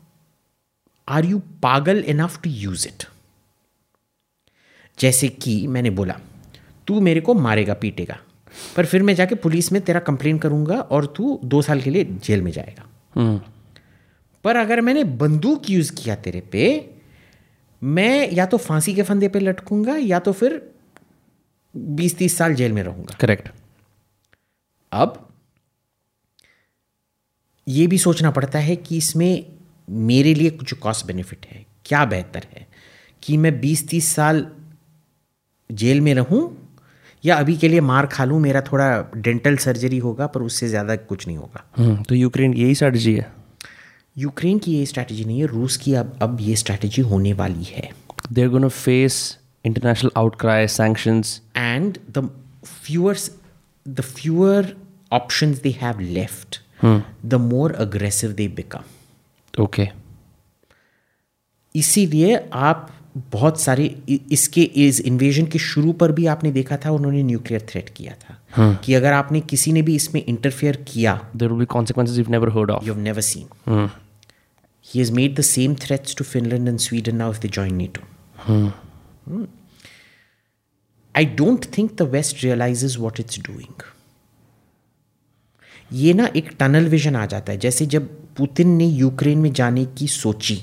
आर यू पागल इनफ टू यूज़ इट जैसे कि मैंने बोला तू मेरे को मारेगा पीटेगा पर फिर मैं जाके पुलिस में तेरा कंप्लेन करूँगा और तू दो साल के लिए जेल में जाएगा hmm. पर अगर मैंने बंदूक यूज़ किया तेरे पे मैं या तो फांसी के फंदे पे लटकूँगा या तो फिर बीस तीस साल जेल में रहूँगा। करेक्ट अब ये भी सोचना पड़ता है कि इसमें मेरे लिए कुछ कॉस्ट बेनिफिट है। क्या बेहतर है कि मैं 20-30 साल जेल में रहूँ या अभी के लिए मार खा लूँ मेरा थोड़ा डेंटल सर्जरी होगा पर उससे ज़्यादा कुछ नहीं होगा। तो यूक्रेन यही स्ट्रेटजी है। यूक्रेन की ये स्ट्रैटेजी नहीं है रूस की अब अब ये स्ट्रैटेजी होने वाली है। They are gonna face international outcry sanctions and the fewer the fewer options they have left the more aggressive they become. Okay इसीलिए आप बहुत सारे इसके इस इन्वेजन के शुरू पर भी आपने देखा था उन्होंने न्यूक्लियर थ्रेट किया था। Hmm. कि अगर आपने किसी ने भी इसमें इंटरफेयर किया there will be consequences you've never heard of. you have never seen he has made the same threats to finland and sweden now if they join nato. Hmm. i don't think the west realizes what it's doing. ये ना एक tunnel vision आ जाता है। जैसे जब Putin ने Ukraine में जाने की सोची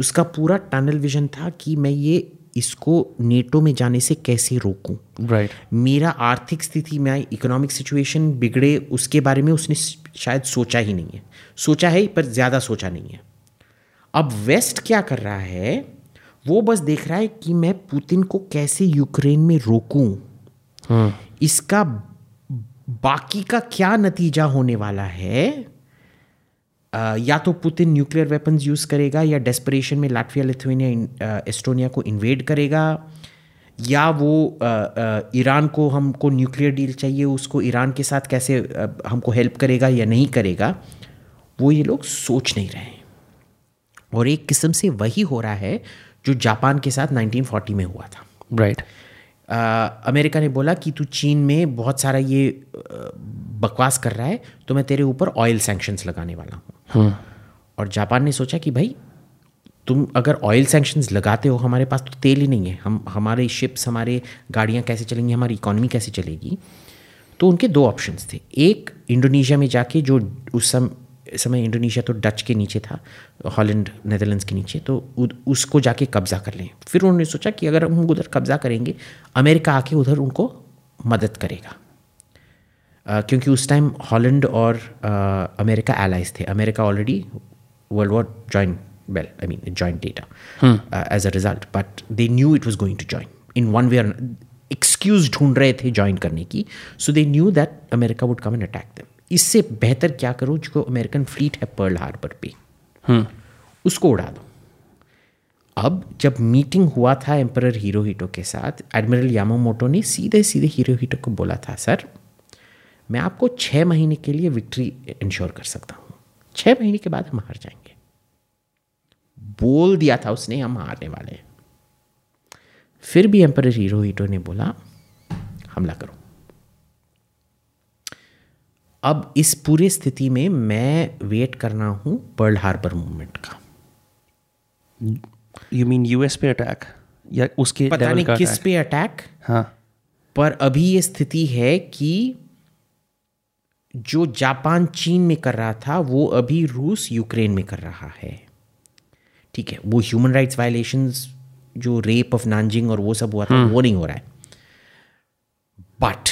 उसका पूरा टनल विजन था कि मैं ये इसको नेटो में जाने से कैसे रोकूं। Right right. मेरा आर्थिक स्थिति में इकोनॉमिक सिचुएशन बिगड़े उसके बारे में उसने शायद सोचा ही नहीं है। सोचा है पर ज़्यादा सोचा नहीं है। अब वेस्ट क्या कर रहा है? वो बस देख रहा है कि मैं पुतिन को कैसे यूक्रेन में रोकूं। इसका बाकी का क्या नतीजा होने वाला है? अ, या तो पुतिन न्यूक्लियर वेपन्स यूज़ करेगा या डेस्परेशन में लाटविया लिथुनिया एस्टोनिया को इन्वेड करेगा या वो ईरान को हमको न्यूक्लियर डील चाहिए उसको ईरान के साथ कैसे अ, हमको हेल्प करेगा या नहीं करेगा वो ये लोग सोच नहीं रहे हैं। और एक किस्म से वही हो रहा है जो जापान के साथ 1940 में हुआ था। राइट अ, अमेरिका ने बोला कि तू चीन में बहुत सारा ये बकवास कर रहा है तो मैं तेरे ऊपर ऑयल सैंक्शंस लगाने वाला हूँ। और जापान ने सोचा कि भाई तुम अगर ऑयल सैंक्शंस लगाते हो हमारे पास तो तेल ही नहीं है। हम हमारे शिप्स हमारे गाड़ियाँ कैसे चलेंगी हमारी इकोनॉमी कैसे चलेगी? तो उनके दो ऑप्शंस थे। एक इंडोनेशिया में जाके जो उस सम समय इंडोनेशिया तो डच के नीचे था हॉलैंड नेदरलैंड्स के नीचे तो उ, उसको जाके कब्ज़ा कर लें। फिर उन्होंने सोचा कि अगर हम उधर कब्ज़ा करेंगे अमेरिका आके उधर उनको मदद करेगा। अ, क्योंकि उस टाइम हॉलैंड और अमेरिका एलाइज थे। America already world war join well I mean join data as a result but they knew it was going to join in one way excuse ढूंढ रहे थे ज्वाइन करने की so they knew that America would come and attack them इससे बेहतर क्या करो? जो अमेरिकन फ्लीट है पर्ल हार्बर पे। उसको उड़ा दो। अब जब मीटिंग हुआ था एम्पर हीरोहिटो के साथ एडमिरल यामामोटो ने सीधे सीधे हीरोहिटो को बोला था सर मैं आपको छः महीने के लिए विक्ट्री इंश्योर कर सकता हूँ। छः महीने के बाद हम हार जाएँगे। बोल दिया था उसने हम हारने वाले हैं। फिर भी एम्पर हीरोहिटो ने बोला हमला करो। अब इस पूरी स्थिति में मैं वेट करना हूँ पर्ल हार्बर मूवमेंट का। यू मीन यूएस पे अटैक या उसके पता नहीं किस attack? पे अटैक हाँ। पर अभी ये स्थिति है कि जो जापान चीन में कर रहा था वो अभी रूस यूक्रेन में कर रहा है। ठीक है वो ह्यूमन राइट्स वायलेशंस जो रेप ऑफ़ नानजिंग और वो सब हुआ था वो नहीं हो रहा है। बट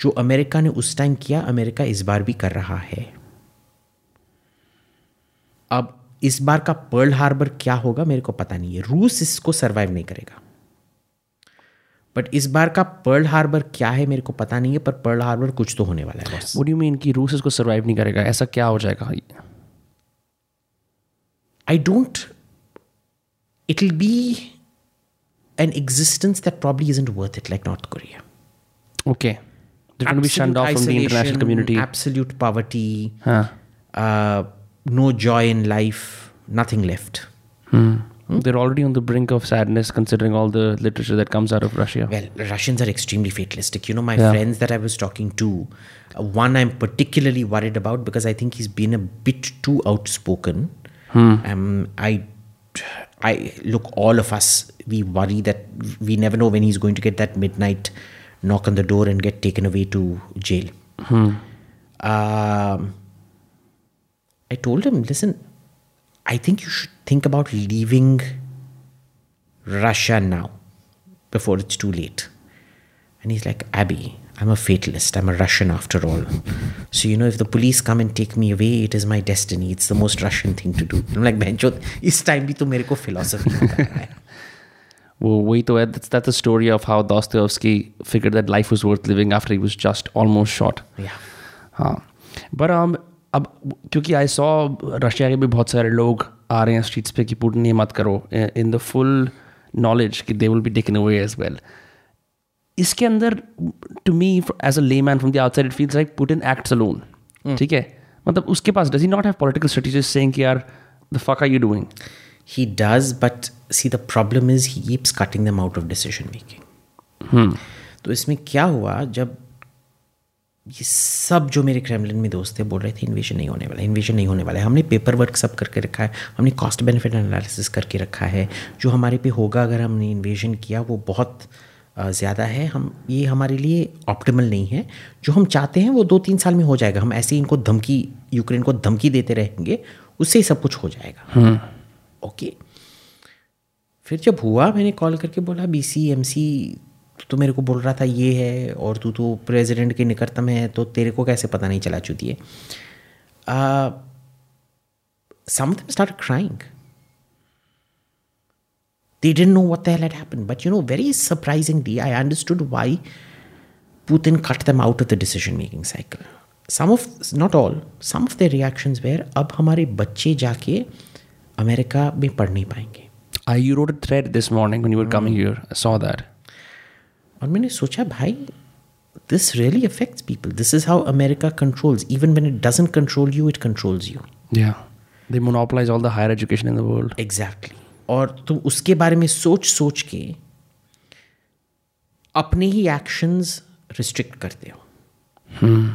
जो अमेरिका ने उस टाइम किया अमेरिका इस बार भी कर रहा है। अब इस बार का पर्ल हार्बर क्या होगा मेरे को पता नहीं है। रूस इसको सरवाइव नहीं करेगा। बट इस बार का पर्ल हार्बर क्या है मेरे को पता नहीं है पर पर्ल हार्बर कुछ तो होने वाला है बस। वो डू मीन कि रूस इसको सरवाइव नहीं करेगा? ऐसा क्या हो जाएगा? I don't. It'll be an existence that probably isn't worth it like North Korea okay they're going to be shunned off from the international community Absolute poverty. हाँ Uh, no joy in life. Nothing left. they're already on the brink of sadness considering all the literature that comes out of Russia Well, Russians are extremely fatalistic. You know, my Yeah. friends that I was talking to, uh, one I'm particularly worried about because I think he's been a bit too outspoken. Um, I, I look, all of us, we worry that we never know when he's going to get that midnight knock on the door and get taken away to jail. Um, I told him, listen, I think you should think about leaving Russia now before it's too late. And he's like, Abby, I'm a fatalist. I'm a Russian after all. So, you know, if the police come and take me away, it is my destiny. It's the most Russian thing to do. I'm like, Bencho, इस time भी तो मेरे को philosophy बता रहा है. वो वही तो है that's that's the story of how Dostoevsky figured that life was worth living after he was just almost shot. Yeah. हाँ. पर um, अब क्योंकि आई सॉ रशिया के भी बहुत सारे लोग आ रहे हैं स्ट्रीट्स पे कि पुटिन ये मत करो इन द फुल नॉलेज कि they will be taken away as well इसके अंदर to me as a layman from the outside it feels like Putin acts alone ठीक है? मतलब उसके पास does he not have political strategist saying कि यार the fuck are you doing He does, but see, the problem is he keeps cutting them out of decision making. तो इसमें क्या हुआ? जब ये सब जो मेरे क्रेमलिन में दोस्त थे बोल रहे थे इन्वेशन नहीं होने वाला इन्वेशन नहीं होने वाला है। हमने पेपर वर्क सब करके रखा है हमने कॉस्ट बेनिफिट एनालिसिस करके रखा है। जो हमारे पे होगा अगर हमने इन्वेशन किया वो बहुत ज़्यादा है। हम ये हमारे लिए ऑप्टिमल नहीं है। जो हम चाहते हैं वो दो तीन साल में हो जाएगा। हम ऐसे ही इनको धमकी यूक्रेन को धमकी देते रहेंगे उससे ही सब कुछ हो जाएगा। ओके। फिर जब हुआ मैंने कॉल करके बोला बी सी एम सी तो, तो मेरे को बोल रहा था ये है और तू तो प्रेसिडेंट के निकटतम है तो तेरे को कैसे पता नहीं चला चुकी है? Something start crying they don't know what that happen but you know very surprisingly I understood why Putin cut them out of the decision making cycle some of not all some of the reactions were अब हमारे बच्चे जाके America में पढ़ नहीं पाएँगे। I you read thread this morning coming your saw that और मैंने सोचा भाई this really affects people this is how America controls even when it doesn't control you it controls you they monopolise all the higher education in the world exactly और तुम उसके बारे में सोच सोच के अपने ही एक्शंस रिस्ट्रिक्ट करते हो। Hmm.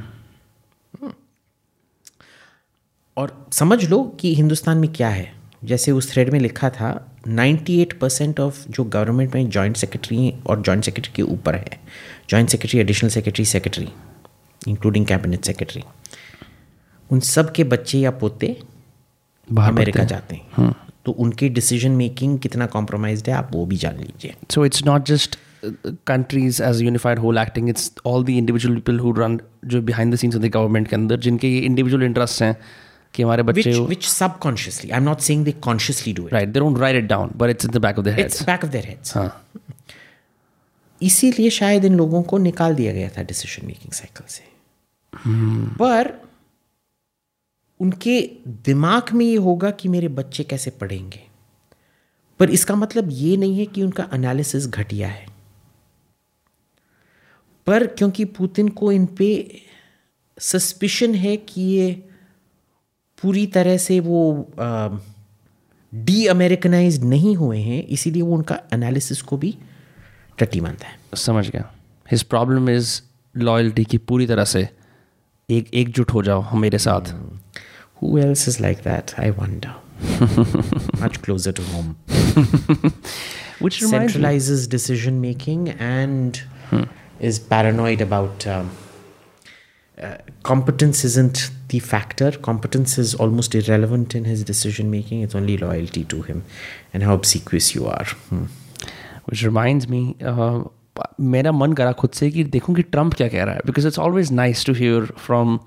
और समझ लो कि हिंदुस्तान में क्या है। जैसे उस थ्रेड में लिखा था 98 परसेंट ऑफ़ जो गवर्नमेंट में जॉइंट सेक्रेटरी और जॉइंट सेक्रेटरी के ऊपर है। Joint secretary additional secretary secretary including cabinet secretary उन सब के बच्चे या पोते अमेरिका जाते हैं। हाँ. तो उनकी डिसीज़न मेकिंग कितना कॉम्प्रोमाइज है आप वो भी जान लीजिए। So it's not just countries as unified whole acting it's all the individual people who run जो behind the scenes of the government के अंदर जिनके ये इंडिविजुअल इंटरेस्ट हैं कि हमारे बच्चे which subconsciously I am not saying consciously do right they write it down but it's back of their back of their heads हाँ। इसीलिए शायद इन लोगों को निकाल दिया गया था डिसीज़न मेकिंग साइकिल से। पर उनके दिमाग में ये होगा कि मेरे बच्चे कैसे पढ़ेंगे। पर इसका मतलब ये नहीं है कि उनका एनालिसिस घटिया है। पर क्योंकि पुतिन को इन पे सस्पिशन है कि ये पूरी तरह से वो डी अमेरिकनाइज नहीं हुए हैं इसीलिए वो उनका एनालिसिस को भी टट्टी मानता है। समझ गया। हिज प्रॉब्लम इज़ लॉयल्टी की पूरी तरह से एक एकजुट हो जाओ हम मेरे साथ। Who else is like that I wonder much closer to home which centralise decision making and is paranoid about uh, competence isn't the factor. Competence is almost irrelevant in his decision making. It's only loyalty to him and how obsequious you are. Hmm. which reminds me uh, मेरा मन करा खुद से कि देखूं कि Trump क्या कह रहा है because it's always nice to hear from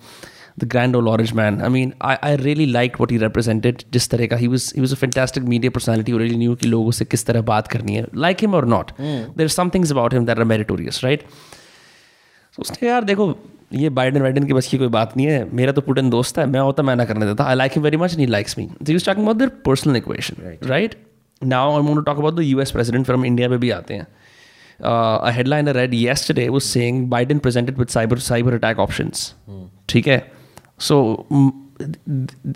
the grand old orange man I mean I I really like what he represented जिस तरह का he was he was a fantastic media personality really knew कि लोगों से किस तरह बात करनी है लाइक हिम और not there some things about him that are meritorious right तो उसने यार देखो ये बाइडन वाइडन की बस की कोई बात नहीं है। मेरा तो पुटिन दोस्त है मैं होता मैं ना करने देता। I like him very much knee likes me he was talking about their personal equation right now I want to talk about the US president फिर हम इंडिया में भी आते हैं। Uh, a headline I read yesterday was saying Biden presented with cyber cyber attack options. ठीक है? सो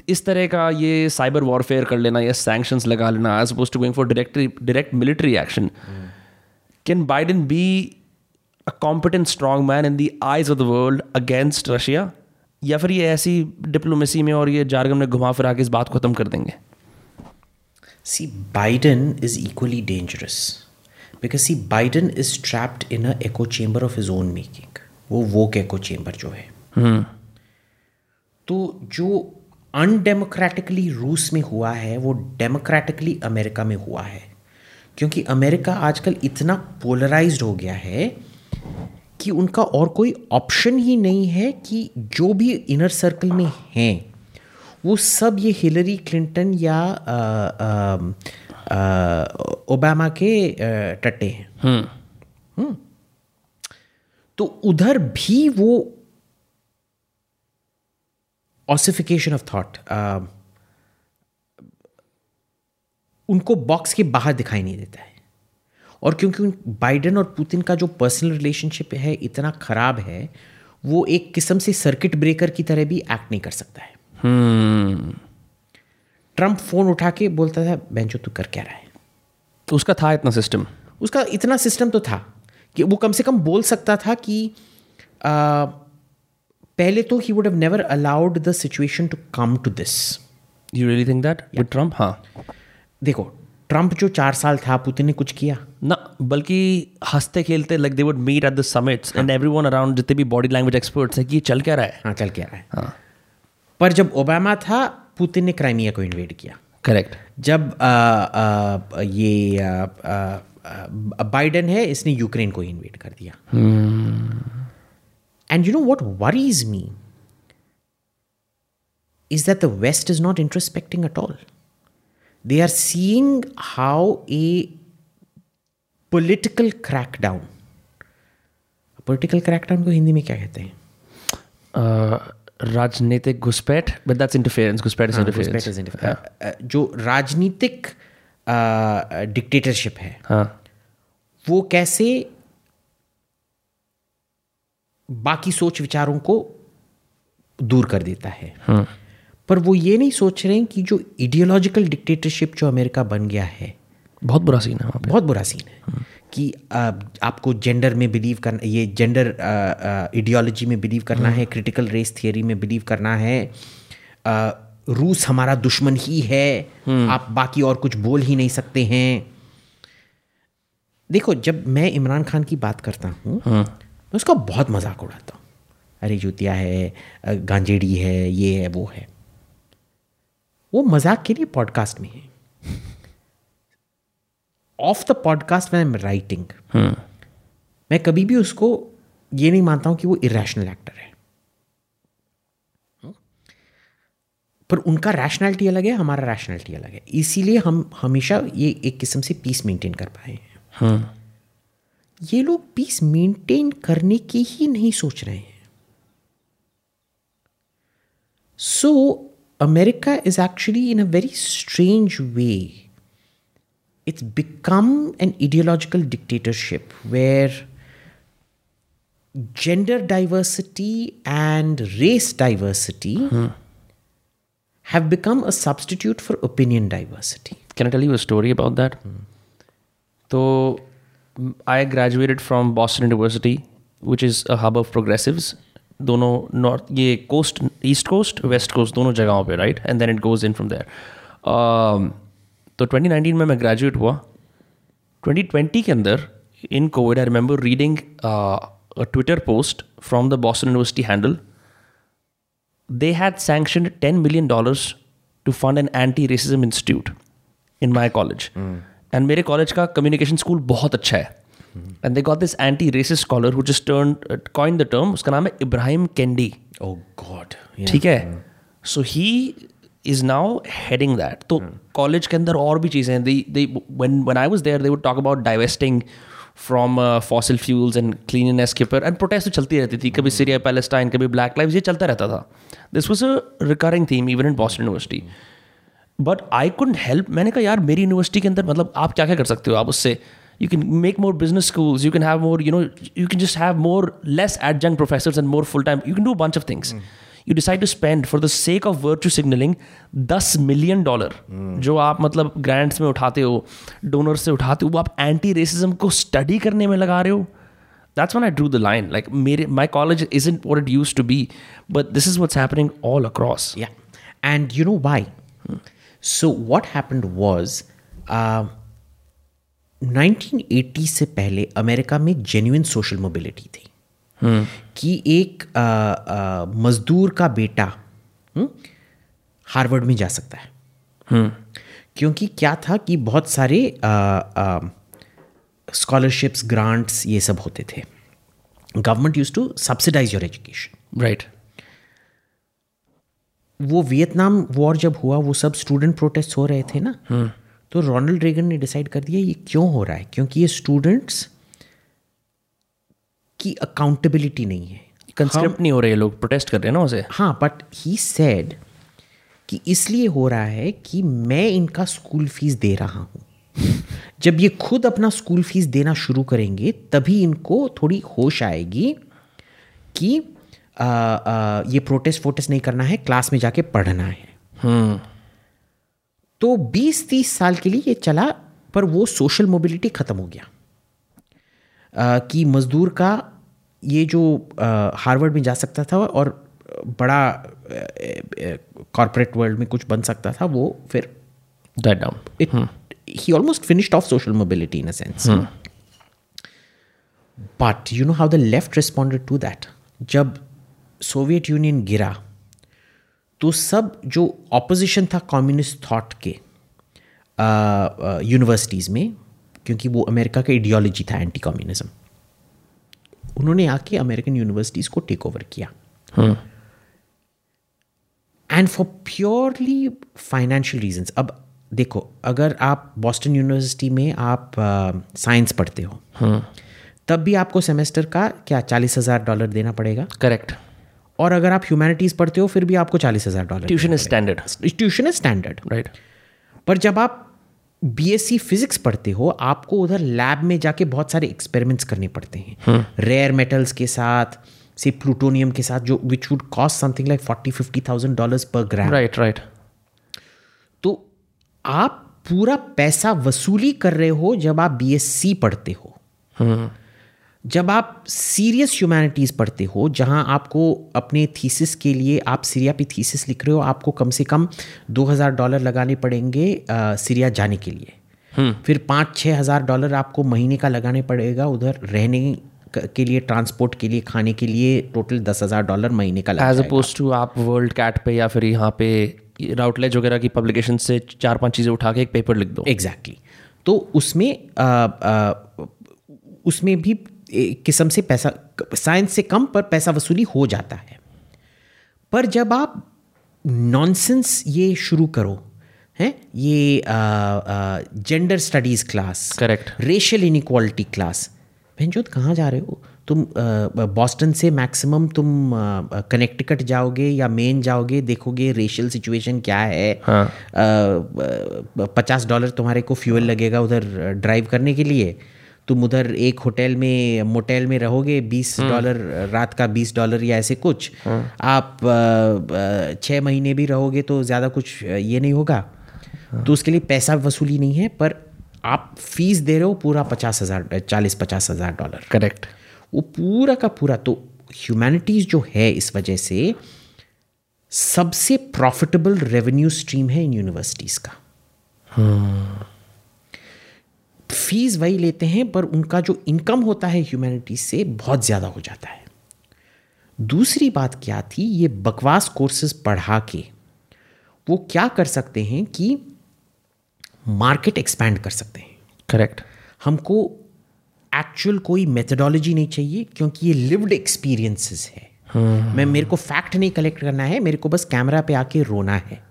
इस तरह का ये साइबर वॉरफेयर कर लेना या सैंक्शंस लगा लेना as opposed to going for direct direct military action can Biden be a competent strong man in the eyes of the world against Russia या फिर ये ऐसी डिप्लोमेसी में और ये जारगम में घुमा फिरा के इस बात को खत्म कर देंगे see Biden is equally dangerous because see Biden is trapped in a echo chamber of his own making. वो woke echo chamber जो है hmm. तो जो अनडेमोक्रेटिकली रूस में हुआ है वो डेमोक्रेटिकली अमेरिका में हुआ है क्योंकि अमेरिका आजकल इतना पोलराइज्ड हो गया है कि उनका और कोई ऑप्शन ही नहीं है कि जो भी इनर सर्कल में हैं वो सब ये हिलरी क्लिंटन या ओबामा के टट्टे हैं। हम्म। तो उधर भी वो ऑसिफिकेशन ऑफ़ थॉट उनको बॉक्स के बाहर दिखाई नहीं देता है। और क्योंकि बाइडन और पुतिन का जो पर्सनल रिलेशनशिप है इतना खराब है वो एक किस्म से सर्किट ब्रेकर की तरह भी एक्ट नहीं कर सकता है। ट्रंप फ़ोन उठा के बोलता था बेंचो तू कर क्या रहा है? तो उसका था इतना सिस्टम उसका इतना सिस्टम तो था कि वो कम से कम बोल सकता था कि आ, पहले तो he would have never allowed the situation to come to this you really think that with Trump हाँ। देखो ट्रंप जो चार साल था पुतिन ने कुछ किया? ना बल्कि हँसते खेलते like they would meet at the summits and everyone around जितने भी बॉडी लैंग्वेज एक्सपर्ट्स हैं कि ये चल क्या रहा है? हाँ चल क्या रहा है। हाँ. पर जब ओबामा था पुतिन ने क्राइमिया को इन्वेड किया। करेक्ट जब आ, आ, ये बाइडन है इसने यूक्रेन को इन्वेड कर दिया। And you know what worries me is that the West is not introspecting at all. They are seeing how a political crackdown, political crackdown को हिंदी में क्या कहते हैं? राजनीतिक घुसपैठ बट दैट्स इंटरफेरेंस घुसपैठ इज़ हाँ, घुसपैठ is इंटरफेरेंस जो राजनीतिक डिक्टेटरशिप है हाँ। वो कैसे बाकी सोच विचारों को दूर कर देता है। पर वो ये नहीं सोच रहे हैं कि जो इडियोलॉजिकल डिक्टेटरशिप जो अमेरिका बन गया है बहुत बुरा सीन है बहुत बुरा सीन है कि आ, आपको जेंडर में बिलीव करना ये जेंडर इडियोलॉजी में बिलीव करना है क्रिटिकल रेस थियोरी में बिलीव करना है आ, रूस हमारा दुश्मन ही है आप बाकी और कुछ बोल ही नहीं सकते हैं। देखो जब मैं इमरान खान की बात करता हूँ मैं उसका बहुत मज़ाक उड़ाता हूँ। अरे जुतिया है गांजेड़ी है ये है वो है। वो मज़ाक के लिए पॉडकास्ट में है। Of the podcast I am writing मैं कभी भी उसको ये नहीं मानता हूँ कि वो इरेशनल एक्टर है। पर उनका रैशनैलिटी अलग है हमारा रैशनैलिटी अलग है। इसीलिए हम हमेशा ये एक किस्म से पीस मेंटेन कर पाए हैं। ये लोग पीस मेंटेन करने की ही नहीं सोच रहे हैं। So America is actually, in a very strange way, it's become an ideological dictatorship where gender diversity and race diversity mm-hmm. have become a substitute for opinion diversity. Can I tell you a story about that? Mm. So, I graduated from Boston University, which is a hub of progressives दोनों north ये coast east coast west coast दोनों जगहों पे right and then it goes in from there तो 2019 में मैं graduate हुआ। 2020 के अंदर in COVID I remember reading Twitter post from the Boston University handle they had sanctioned $10 million to fund an anti-racism institute in my college. And मेरे college का communication school बहुत अच्छा है. And they got this anti-racist scholar who just turned uh, coined the term. उसका नाम है Ibrahim candy. Oh God. ठीक है? So he is now heading that तो कॉलेज के अंदर और भी चीज़ें दे दे when when I was there they would talk about divesting from uh, fossil fuels and के ऊपर एंड प्रोटेस्ट चलती रहती थी. कभी सीरिया पैलेस्टाइन कभी ब्लैक लाइव्स ये चलता रहता था. This was a recurring theme even in Boston University but I couldn't help मैंने कहा यार मेरी यूनिवर्सिटी के अंदर मतलब आप क्या क्या कर सकते हो? आप उससे You can make more business schools you can have more you know you can just have more less adjunct professors and more full time you can do bunch of things you decide to spend for the sake of virtue signalling ten million dollar जो आप मतलब grants में उठाते हो donor से उठाते हो वो आप एंटी रेसिज्म को स्टडी करने में लगा रहे हो that's when I drew the line. Like, mere, my college isn't what it used to be, but this is what's happening all across. Yeah. And you know why? So what happened was uh, 1980 से पहले America में genuine social mobility थी। कि एक मजदूर का बेटा हम्म, Harvard में जा सकता है। क्योंकि क्या था कि बहुत सारे स्कॉलरशिप्स ग्रांट्स ये सब होते थे। Government used to subsidise your education right वो वियतनाम वॉर जब हुआ वो सब स्टूडेंट प्रोटेस्ट हो रहे थे ना। तो रोनाल्ड रेगन ने डिसाइड कर दिया ये क्यों हो रहा है? क्योंकि ये स्टूडेंट्स की अकाउंटेबिलिटी नहीं है। कंस्क्रिप्ट नहीं हो रहे लोग प्रोटेस्ट कर रहे हैं ना उसे। हाँ बट ही सेड कि इसलिए हो रहा है कि मैं इनका स्कूल फ़ीस दे रहा हूँ। <laughs> जब ये खुद अपना स्कूल फ़ीस देना शुरू करेंगे तभी इनको थोड़ी होश आएगी कि आ, आ, ये प्रोटेस्ट वोटेस्ट नहीं करना है क्लास में जाके पढ़ना है। तो 20-30 साल के लिए ये चला पर वो सोशल मोबिलिटी ख़त्म हो गया। कि मज़दूर का ये जो हार्वर्ड में जा सकता था और बड़ा कॉरपोरेट वर्ल्ड में कुछ बन सकता था वो फिर down he almost finished off social mobility in a sense but you know how the left responded to that जब सोवियत यूनियन गिरा तो सब जो ऑपोजिशन था कम्युनिस्ट थॉट के यूनिवर्सिटीज़ में क्योंकि वो अमेरिका का आइडियोलॉजी था एंटी कम्युनिज्म उन्होंने आके अमेरिकन यूनिवर्सिटीज़ को टेक ओवर किया। And for purely financial reasons अब देखो अगर आप बॉस्टन यूनिवर्सिटी में आप साइंस पढ़ते हो तब भी आपको सेमेस्टर का क्या चालीस हज़ार डॉलर देना पड़ेगा? Correct. और अगर आप ह्यूमैनिटीज पढ़ते हो फिर भी आपको चालीस हज़ार dollar tuition is standard. Tuition is standard right पर जब आप बीएससी फिजिक्स पढ़ते हो आपको उधर लैब में जाके बहुत सारे एक्सपेरिमेंट्स करने पड़ते हैं। रेयर मेटल्स के साथ से प्लूटोनियम के साथ जो which would cost something like forty fifty thousand dollar per gram right right तो आप पूरा पैसा वसूली कर रहे हो जब आप बीएससी पढ़ते हो। जब आप सीरियस ह्यूमैनिटीज़ पढ़ते हो जहाँ आपको अपने थीसिस के लिए आप सीरिया पे थीसिस लिख रहे हो आपको कम से कम 2000 डॉलर लगाने पड़ेंगे आ, सीरिया जाने के लिए। फिर पाँच छः हज़ार डॉलर आपको महीने का लगाने पड़ेगा उधर रहने के लिए ट्रांसपोर्ट के लिए खाने के लिए टोटल दस हज़ार डॉलर महीने का एज अपोज टू आप वर्ल्ड कैट पे या फिर यहाँ पे राउटलेज वगैरह की पब्लिकेशन से चार पाँच चीज़ें उठा के एक पेपर लिख दो। Exactly exactly. तो उसमें आ, आ, उसमें भी एक किस्म से पैसा साइंस से कम पर पैसा वसूली हो जाता है। पर जब आप नॉनसेंस ये शुरू करो हैं ये gender studies class correct racial inequality class भंजोत कहाँ जा रहे हो? तुम बॉस्टन से मैक्सिमम तुम कनेक्टिकट जाओगे या मेन जाओगे देखोगे रेशियल सिचुएशन क्या है? पचास डॉलर तुम्हारे को फ्यूल लगेगा उधर ड्राइव करने के लिए। तुम उधर एक होटल में मोटेल में रहोगे बीस डॉलर रात का बीस डॉलर या ऐसे कुछ आप अ, अ, छः महीने भी रहोगे तो ज़्यादा कुछ ये नहीं होगा। तो उसके लिए पैसा वसूली नहीं है पर आप फ़ीस दे रहे हो पूरा पचास हज़ार चालीस पचास हज़ार डॉलर। करेक्ट। वो पूरा का पूरा तो ह्यूमैनिटीज़ जो है इस वजह से सबसे प्रॉफिटेबल रेवेन्यू स्ट्रीम है इन यूनिवर्सिटीज़ का। फ़ीस वही लेते हैं पर उनका जो इनकम होता है ह्यूमैनिटीज से बहुत ज़्यादा हो जाता है। दूसरी बात क्या थी ये बकवास कोर्सेज पढ़ा के वो क्या कर सकते हैं कि मार्केट एक्सपैंड कर सकते हैं। करेक्ट हमको एक्चुअल कोई मेथडोलॉजी नहीं चाहिए क्योंकि ये लिव्ड एक्सपीरियंसेस है। मैं मेरे को फैक्ट नहीं कलेक्ट करना है मेरे को बस कैमरा पे आके रोना है।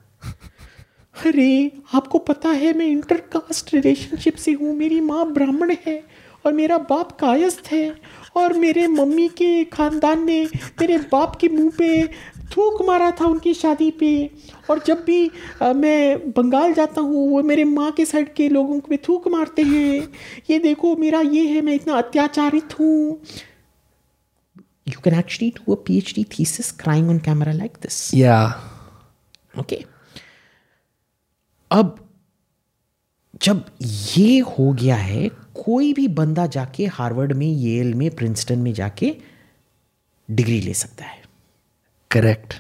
अरे आपको पता है मैं इंटरकास्ट रिलेशनशिप से हूँ। मेरी माँ ब्राह्मण है और मेरा बाप कायस्थ है। और मेरे मम्मी के खानदान ने मेरे बाप के मुँह पे थूक मारा था उनकी शादी पे। और जब भी अ, मैं बंगाल जाता हूँ वो मेरे माँ के साइड के लोगों को भी थूक मारते हैं। ये देखो मेरा ये है मैं इतना अत्याचारित हूँ। You can actually do a P H D thesis crying on camera like this या ओके अब जब ये हो गया है कोई भी बंदा जाके हार्वर्ड में येल में प्रिंसटन में जाके डिग्री ले सकता है। करेक्ट।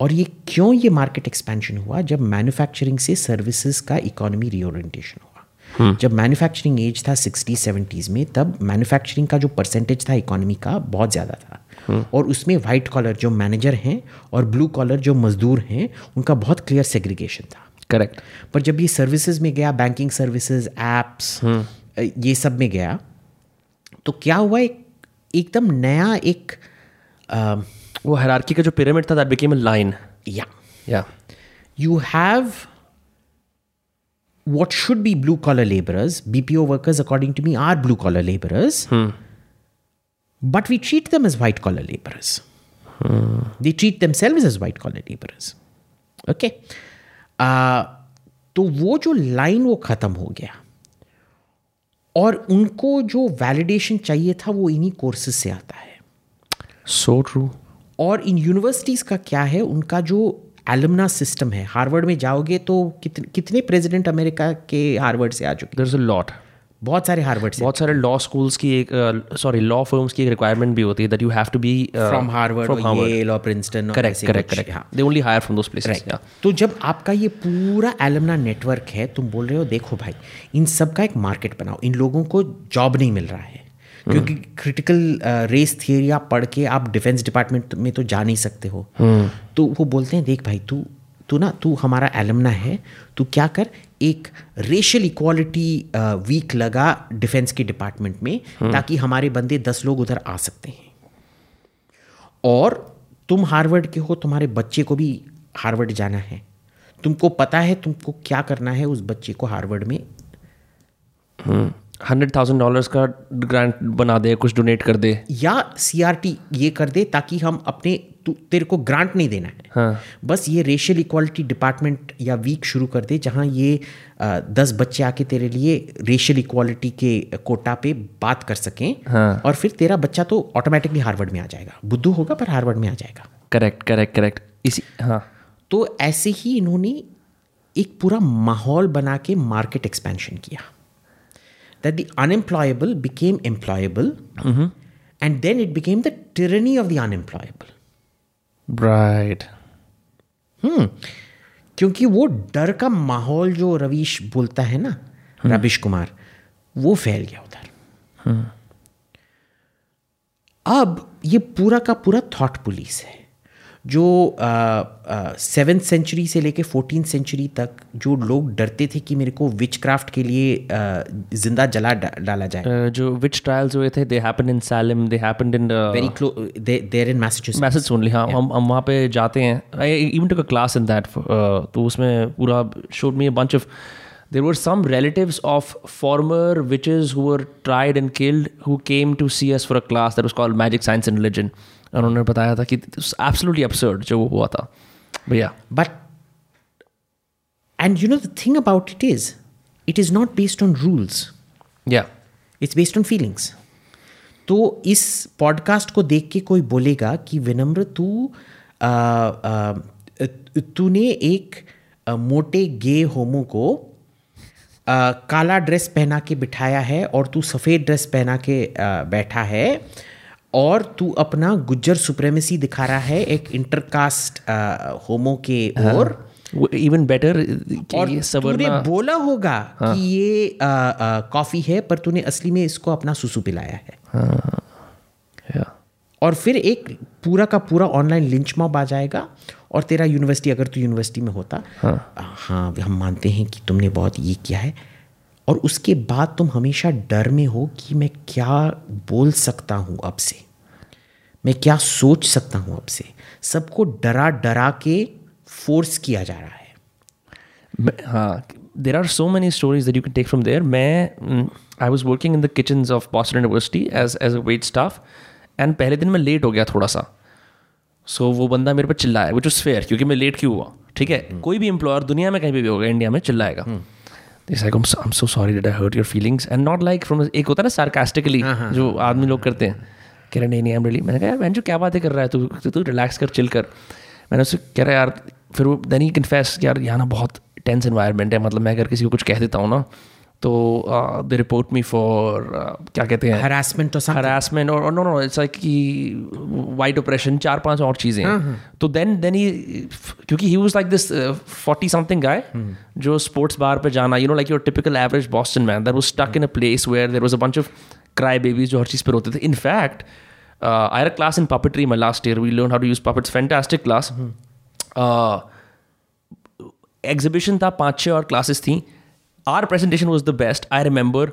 और ये क्यों ये मार्केट एक्सपेंशन हुआ? जब मैन्युफैक्चरिंग से सर्विसेज़ का इकोनॉमी रीओरिएंटेशन हुआ। जब मैन्युफैक्चरिंग एज था सिक्सटी सेवेंटीज में तब मैन्युफैक्चरिंग का जो परसेंटेज था इकोनॉमी का बहुत ज़्यादा था। और उसमें वाइट कॉलर जो मैनेजर हैं और ब्लू कॉलर जो मजदूर हैं उनका बहुत क्लियर सेग्रीगेशन था। करेक्ट पर जब ये सर्विसेज़ में गया बैंकिंग सर्विसेज़ एप्स ये सब में गया तो क्या हुआ एक एकदम नया एक आ, वो हरारकी का जो पिरामिड था दैट बिकेम अ लाइन या या you have what should be blue collar labourers BPO workers according to me are blue collar labourers but we treat them as white collar labourers they treat themselves as white collar labourers okay okay. Uh, तो वो जो line वो ख़त्म हो गया। और उनको जो वैलिडेशन चाहिए था वो इन्हीं कोर्सेज से आता है। सो so ट्रू और इन यूनिवर्सिटीज़ का क्या है उनका जो एलमना सिस्टम है हार्वर्ड में जाओगे तो कितने कितने प्रेसिडेंट अमेरिका के हार्वर्ड से आ चुके अ लॉट बहुत सारे हार्वर्ड से। बहुत सारे लॉ स्कूल्स की एक सॉरी लॉ फर्म्स की एक रिक्वायरमेंट भी होती है that you have to be from Harvard और येल और प्रिंसटन करेक्ट करेक्ट करेक्ट हाँ। They only hire from those places तो जब आपका ये पूरा एलमना नेटवर्क है तुम बोल रहे हो देखो भाई इन सब का एक मार्केट बनाओ। इन लोगों को जॉब नहीं मिल रहा है। क्योंकि क्रिटिकल रेस थियरी आप पढ़ के आप डिफेंस डिपार्टमेंट में तो जा नहीं सकते हो। तो वो बोलते हैं देख भाई तू तू ना तू हमारा एलमना है तू क्या कर? एक रेशियल इक्वालिटी वीक लगा डिफेंस के डिपार्टमेंट में ताकि हमारे बंदे दस लोग उधर आ सकते हैं। और तुम हार्वर्ड के हो तुम्हारे बच्चे को भी हार्वर्ड जाना है। तुमको पता है तुमको क्या करना है उस बच्चे को हार्वर्ड में? हंड्रेड थाउज़ेंड डॉलर्स का ग्रांट बना दे कुछ डोनेट कर दे। या सीआरटी ये कर दे ताकि हम अपने तेरे को ग्रांट नहीं देना है। हाँ। बस ये रेशियल इक्वालिटी डिपार्टमेंट या वीक शुरू कर दे जहाँ ये अ, दस बच्चे आके तेरे लिए रेशियल इक्वालिटी के कोटा पे बात कर सकें। हाँ। और फिर तेरा बच्चा तो ऑटोमेटिकली हार्वर्ड में आ जाएगा। बुद्धू होगा पर हार्वर्ड में आ जाएगा। करेक्ट करेक्ट करेक्ट इसी हाँ। तो ऐसे ही इन्होंने एक पूरा माहौल बना के मार्केट एक्सपेंशन किया। That the unemployable became employable and then it became the tyranny of the unemployable right hmm क्योंकि वो डर का माहौल जो रवीश बोलता है ना रविश कुमार वो फैल गया उधर। अब ये पूरा का पूरा थॉट पुलिस है। जो सेवेंथ सेंचुरी से लेके फोर्टीन सेंचुरी तक जो लोग डरते थे कि मेरे को विच क्राफ्ट के लिए ज़िंदा जला डा, डाला जाए। Uh, जो विच ट्रायल्स हुए थे they happened in Salem they happened in very close there in Massachusetts Massachusetts only हाँ हम हम वहाँ पे जाते हैं। I even took a class in that तो उसमें पूरा showed me a bunch of there were some relatives of former witches who were tried and killed who came to see us for a class that was called magic science and religion. उन्होंने बताया था कि absolutely absurd जो वो हुआ था। भैया। But and you know the thing about it is it is not based on rules. या इट्स बेस्ड ऑन फीलिंग्स तो इस पॉडकास्ट को देख के कोई बोलेगा कि विनम्र तू तूने एक आ, मोटे गे होमो को आ, काला ड्रेस पहना के बिठाया है और तू सफ़ेद ड्रेस पहना के आ, बैठा है। और तू अपना गुज्जर सुप्रेमेसी दिखा रहा है एक इंटरकास्ट होमो के ओर। इवन बेटर और तूने बोला होगा हाँ. कि ये कॉफ़ी है पर तूने असली में इसको अपना सुसु पिलाया है। या और फिर एक पूरा का पूरा ऑनलाइन लिंच मॉब आ जाएगा और तेरा यूनिवर्सिटी अगर तू यूनिवर्सिटी में होता हाँ। हाँ हम मानते हैं कि तुमने बहुत ये किया है। और उसके बाद तुम हमेशा डर में हो कि मैं क्या बोल सकता हूँ अब से मैं क्या सोच सकता हूँ अब से सबको डरा डरा के फोर्स किया जा रहा है। हाँ there are so many stories that you can take from there मैं I was working in the kitchen of Boston University as as a wait staff and पहले दिन मैं लेट हो गया थोड़ा सा। सो so, वो बंदा मेरे पर चिल्लाया विच इज़ फेयर क्योंकि मैं लेट क्यों हुआ? ठीक है? hmm. कोई भी एम्प्लॉयर दुनिया में कहीं भी, भी होगा इंडिया में चिल्लाएगा। It's like, like I am so sorry that I hurt your feelings and not like from एक होता है ना सार्कास्टिकली जो आदमी लोग करते हैं। कह रहे नहीं नहीं एम really मैंने कहा यार बहन जो क्या बातें कर रहा है तू? तू- तू रिलैक्स कर चिल कर। मैंने उससे कह रहा यार फिर वो देन ही कन्फेस यार यहाँ ना बहुत टेंस इन्वायरमेंट है। मतलब मैं अगर किसी को कुछ कह देता हूँ ना तो दे रिपोर्ट मी फॉर क्या कहते हैं? हरासमेंट हरासमेंट और नो नो इट्स लाइक कि वाइट ऑपरेशन चार पाँच और चीज़ें हैं। तो देन देन ही क्योंकि he was like this forty something guy जो स्पोर्ट्स बार पे जाना you know like your typical average Boston man that was stuck in a place where there was a bunch of cry babies जो हर चीज़ पर होते थे। In fact I had a class in puppetry my last year we learned how to use puppets. Fantastic class. uh, exhibition था पाँच छः और क्लासेस थी। Our presentation was the best I remember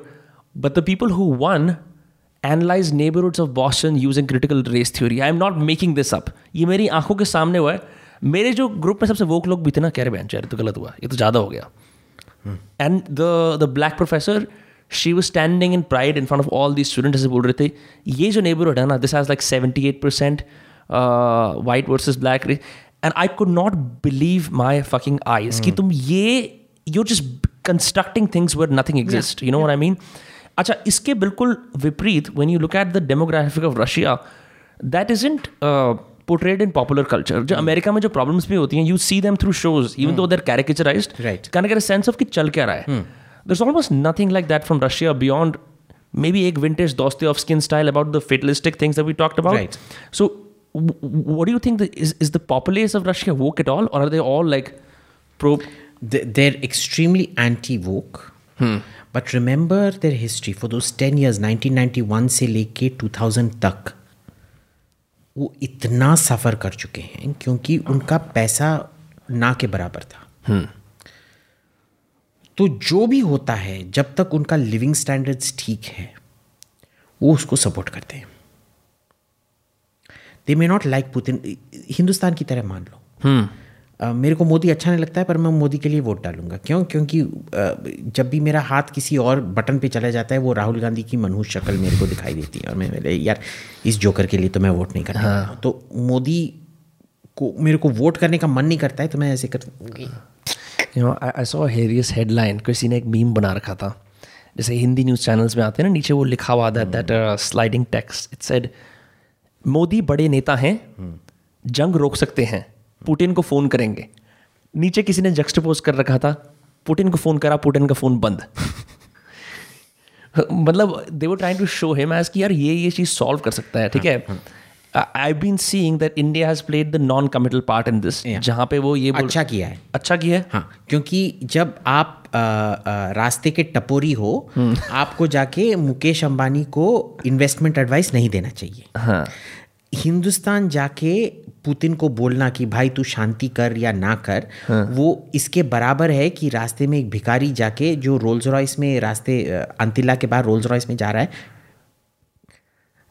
but the people who won analyse neighbourhoods of Boston using critical race theory I am not making this up ये मेरी आँखों के सामने हुआ है। मेरे जो ग्रुप में सबसे वोक लोग भी थे ना कह रहे बहन चाहे तो गलत हुआ। ये तो ज़्यादा हो गया. And the the black professor she was standing in pride in front of all the student ऐसे बोल रहे थे ये जो नेबरहुड है ना this has like seventy eight percent white versus black race and I could not believe my fucking eyes कि तुम ये you're just Constructing things where nothing exist you know what I mean अच्छा इसके बिल्कुल विपरीत when you look at the demographic of Russia that isn't uh, portrayed in popular culture जो America में जो प्रॉब्लम्स भी होती हैं you see them through shows even though they're caricaturized Right. Can get a sense of कि चल क्या रहा है there's almost nothing like that from Russia beyond maybe एक vintage Dostoevskian style about the fatalistic things that we talked about. Right. So, w- what do you think? The, is is the populace of Russia woke at all, or are they all like pro? They- they're extremely anti-woke. But remember their history. For those 10 years 1991 से लेके 2000 तक वो इतना सफ़र कर चुके हैं क्योंकि उनका पैसा ना के बराबर था। तो जो भी होता है जब तक उनका लिविंग स्टैंडर्ड्स ठीक है वो उसको सपोर्ट करते हैं। They may not like Putin Hindustan की तरह मान लो। मेरे को मोदी अच्छा नहीं लगता है पर मैं मोदी के लिए वोट डालूँगा। क्यों? क्योंकि जब भी मेरा हाथ किसी और बटन पे चला जाता है वो राहुल गांधी की मनहूस शक्ल मेरे को दिखाई देती है और मैं मेरे यार इस जोकर के लिए तो मैं वोट नहीं करता। हाँ। तो मोदी को मेरे को वोट करने का मन नहीं करता है तो मैं ऐसे कर saw a किसी ने एक मीम बना रखा था। जैसे हिंदी न्यूज़ चैनल्स में आते हैं ना नीचे वो लिखा हुआ था that sliding text it said Modi बड़े नेता हैं जंग रोक सकते हैं। पुतिन को फ़ोन करेंगे। नीचे किसी ने जक्स्टपोज कर रखा था पुटिन को फ़ोन करा पुटिन का फ़ोन बंद। <laughs> मतलब they were trying to show him as कि यार ये ये चीज़ सॉल्व कर सकता है ठीक है? I been seeing that India has played the non committal part in this जहाँ पे वो ये बोल अच्छा किया है। अच्छा किया है? हाँ क्योंकि जब आप आ, आ, रास्ते के टपोरी हो आपको जाके मुकेश अंबानी को इन्वेस्टमेंट एडवाइस नहीं देना चाहिए। हाँ। हिंदुस्तान जाके पुतिन को बोलना कि भाई तू शांति कर या ना कर हाँ। वो इसके बराबर है कि रास्ते में एक भिखारी जाके जो रोल्स रॉयस में रास्ते अंतिला के बाद रोल्स रॉयस में जा रहा है।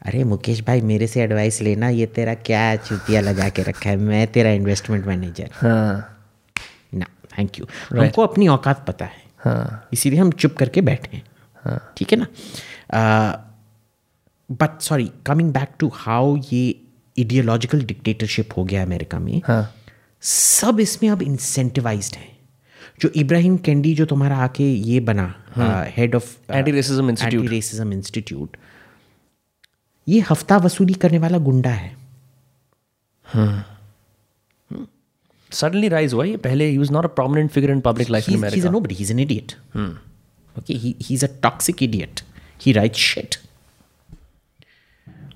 अरे मुकेश भाई मेरे से एडवाइस लेना ये तेरा क्या चुतिया लगा के रखा है? मैं तेरा इन्वेस्टमेंट मैनेजर हाँ। ना थैंक यू हमको अपनी औकात पता है। हाँ। इसीलिए हम चुप करके बैठे हैं। ठीक है ना? But sorry coming back to how ये इडियोलॉजिकल डिक्टेटरशिप हो गया अमेरिका में हाँ सब इसमें अब इंसेंटिवाइज हैं जो इब्राहिम कैंडी जो तुम्हारा आके ये बना head of Anti-Racism Institute. Anti racism institute ये हफ़्ता वसूली करने वाला गुंडा है सडनली राइज हुआ ये पहले ही was not a prominent figure in public life in he's, he's a America nobody. He's an idiot. Okay, he, he's a toxic idiot. He writes shit.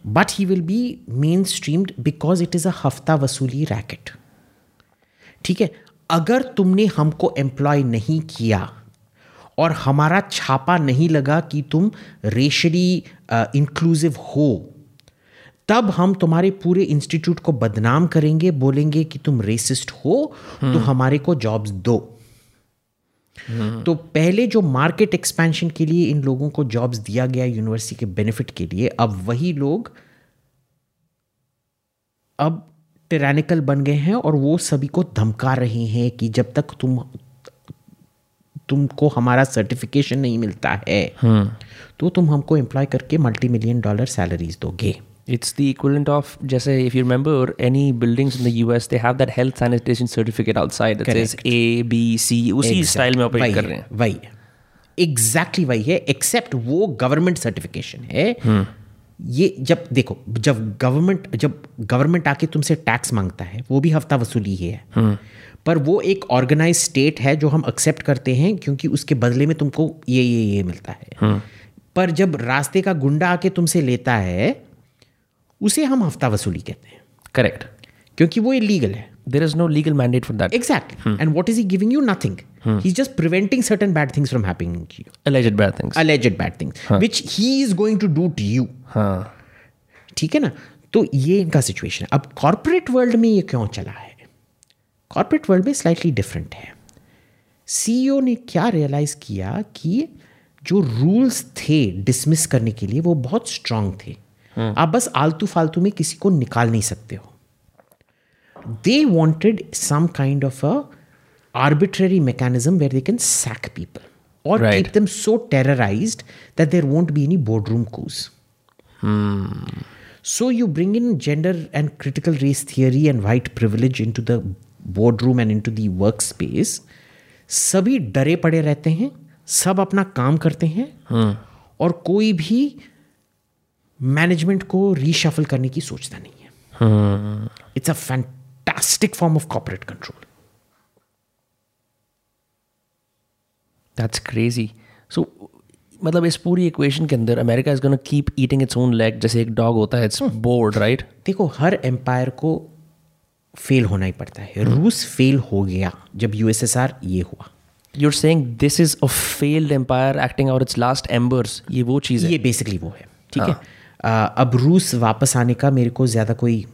But he will be mainstreamed because it is a हफ़्ता वसूली racket ठीक है? अगर तुमने हमको employ नहीं किया और हमारा छापा नहीं लगा कि तुम रेशरी इंक्लूसिव हो तब हम तुम्हारे पूरे इंस्टीट्यूट को बदनाम करेंगे बोलेंगे कि तुम रेसिस्ट हो तो हमारे को जॉब्स दो। तो पहले जो मार्केट एक्सपेंशन के लिए इन लोगों को जॉब्स दिया गया यूनिवर्सिटी के बेनिफिट के लिए अब वही लोग अब टेरानिकल बन गए हैं और वो सभी को धमका रहे हैं कि जब तक तुम तुमको हमारा सर्टिफिकेशन नहीं मिलता है तो तुम हमको एम्प्लॉय करके मल्टी मिलियन डॉलर सैलरीज दोगे। It's the equivalent of जैसे if you remember any buildings in the US they have that health sanitation certificate outside that says A B C उसी स्टाइल में ऑपरेट कर रहे हैं। वही exactly वही है एक्सेप्ट वो गवर्नमेंट सर्टिफिकेशन है। ये जब देखो जब गवर्नमेंट जब गवर्नमेंट आके तुमसे टैक्स माँगता है वो भी हफ़्ता वसूली ही है। पर वो एक ऑर्गेनाइज स्टेट है जो हम एक्सेप्ट करते हैं क्योंकि उसके बदले में तुमको ये ये ये मिलता है। पर जब रास्ते का गुंडा आके तुमसे लेता है उसे हम हफ़्ता वसूली कहते हैं। करेक्ट क्योंकि वो इलीगल है। There is no legal mandate for that exact and what is he giving you nothing he just preventing certain bad things from happening which he is going to do to you ठीक है ना? तो ये इनका situation है। अब corporate world में ये क्यों चला है? कॉरपोरेट वर्ल्ड में स्लाइटली डिफरेंट है। सीईओ ने क्या रियलाइज़ किया कि जो रूल्स थे डिसमिस करने के लिए वो बहुत स्ट्रांग थे। hmm. Hmm. आप बस आलतू फालतू में किसी को निकाल नहीं सकते हो। They wanted some kind of a arbitrary mechanism where they can sack people और take so terrorize that there won't be any board coups so you bring in gender and critical race theory and white privilege into the boardroom and into dark space सभी डरे पड़े रहते हैं सब अपना काम करते हैं। hmm. और कोई भी मैनेजमेंट को रीशफल करने की सोचता नहीं है। It's a fantastic form of corporate control That's crazy. So मतलब इस पूरी इक्वेशन के अंदर America is gonna keep eating its own leg जैसे एक डॉग होता है इट्स बोर्ड राइट देखो हर एम्पायर को फेल होना ही पड़ता है। रूस फेल हो गया जब यूएसएसआर ये हुआ। You're saying this is a failed empire acting out its last embers. ये वो चीज़ है। ये बेसिकली वो है। ठीक है? आ, अब रूस वापस आने का मेरे को ज़्यादा कोई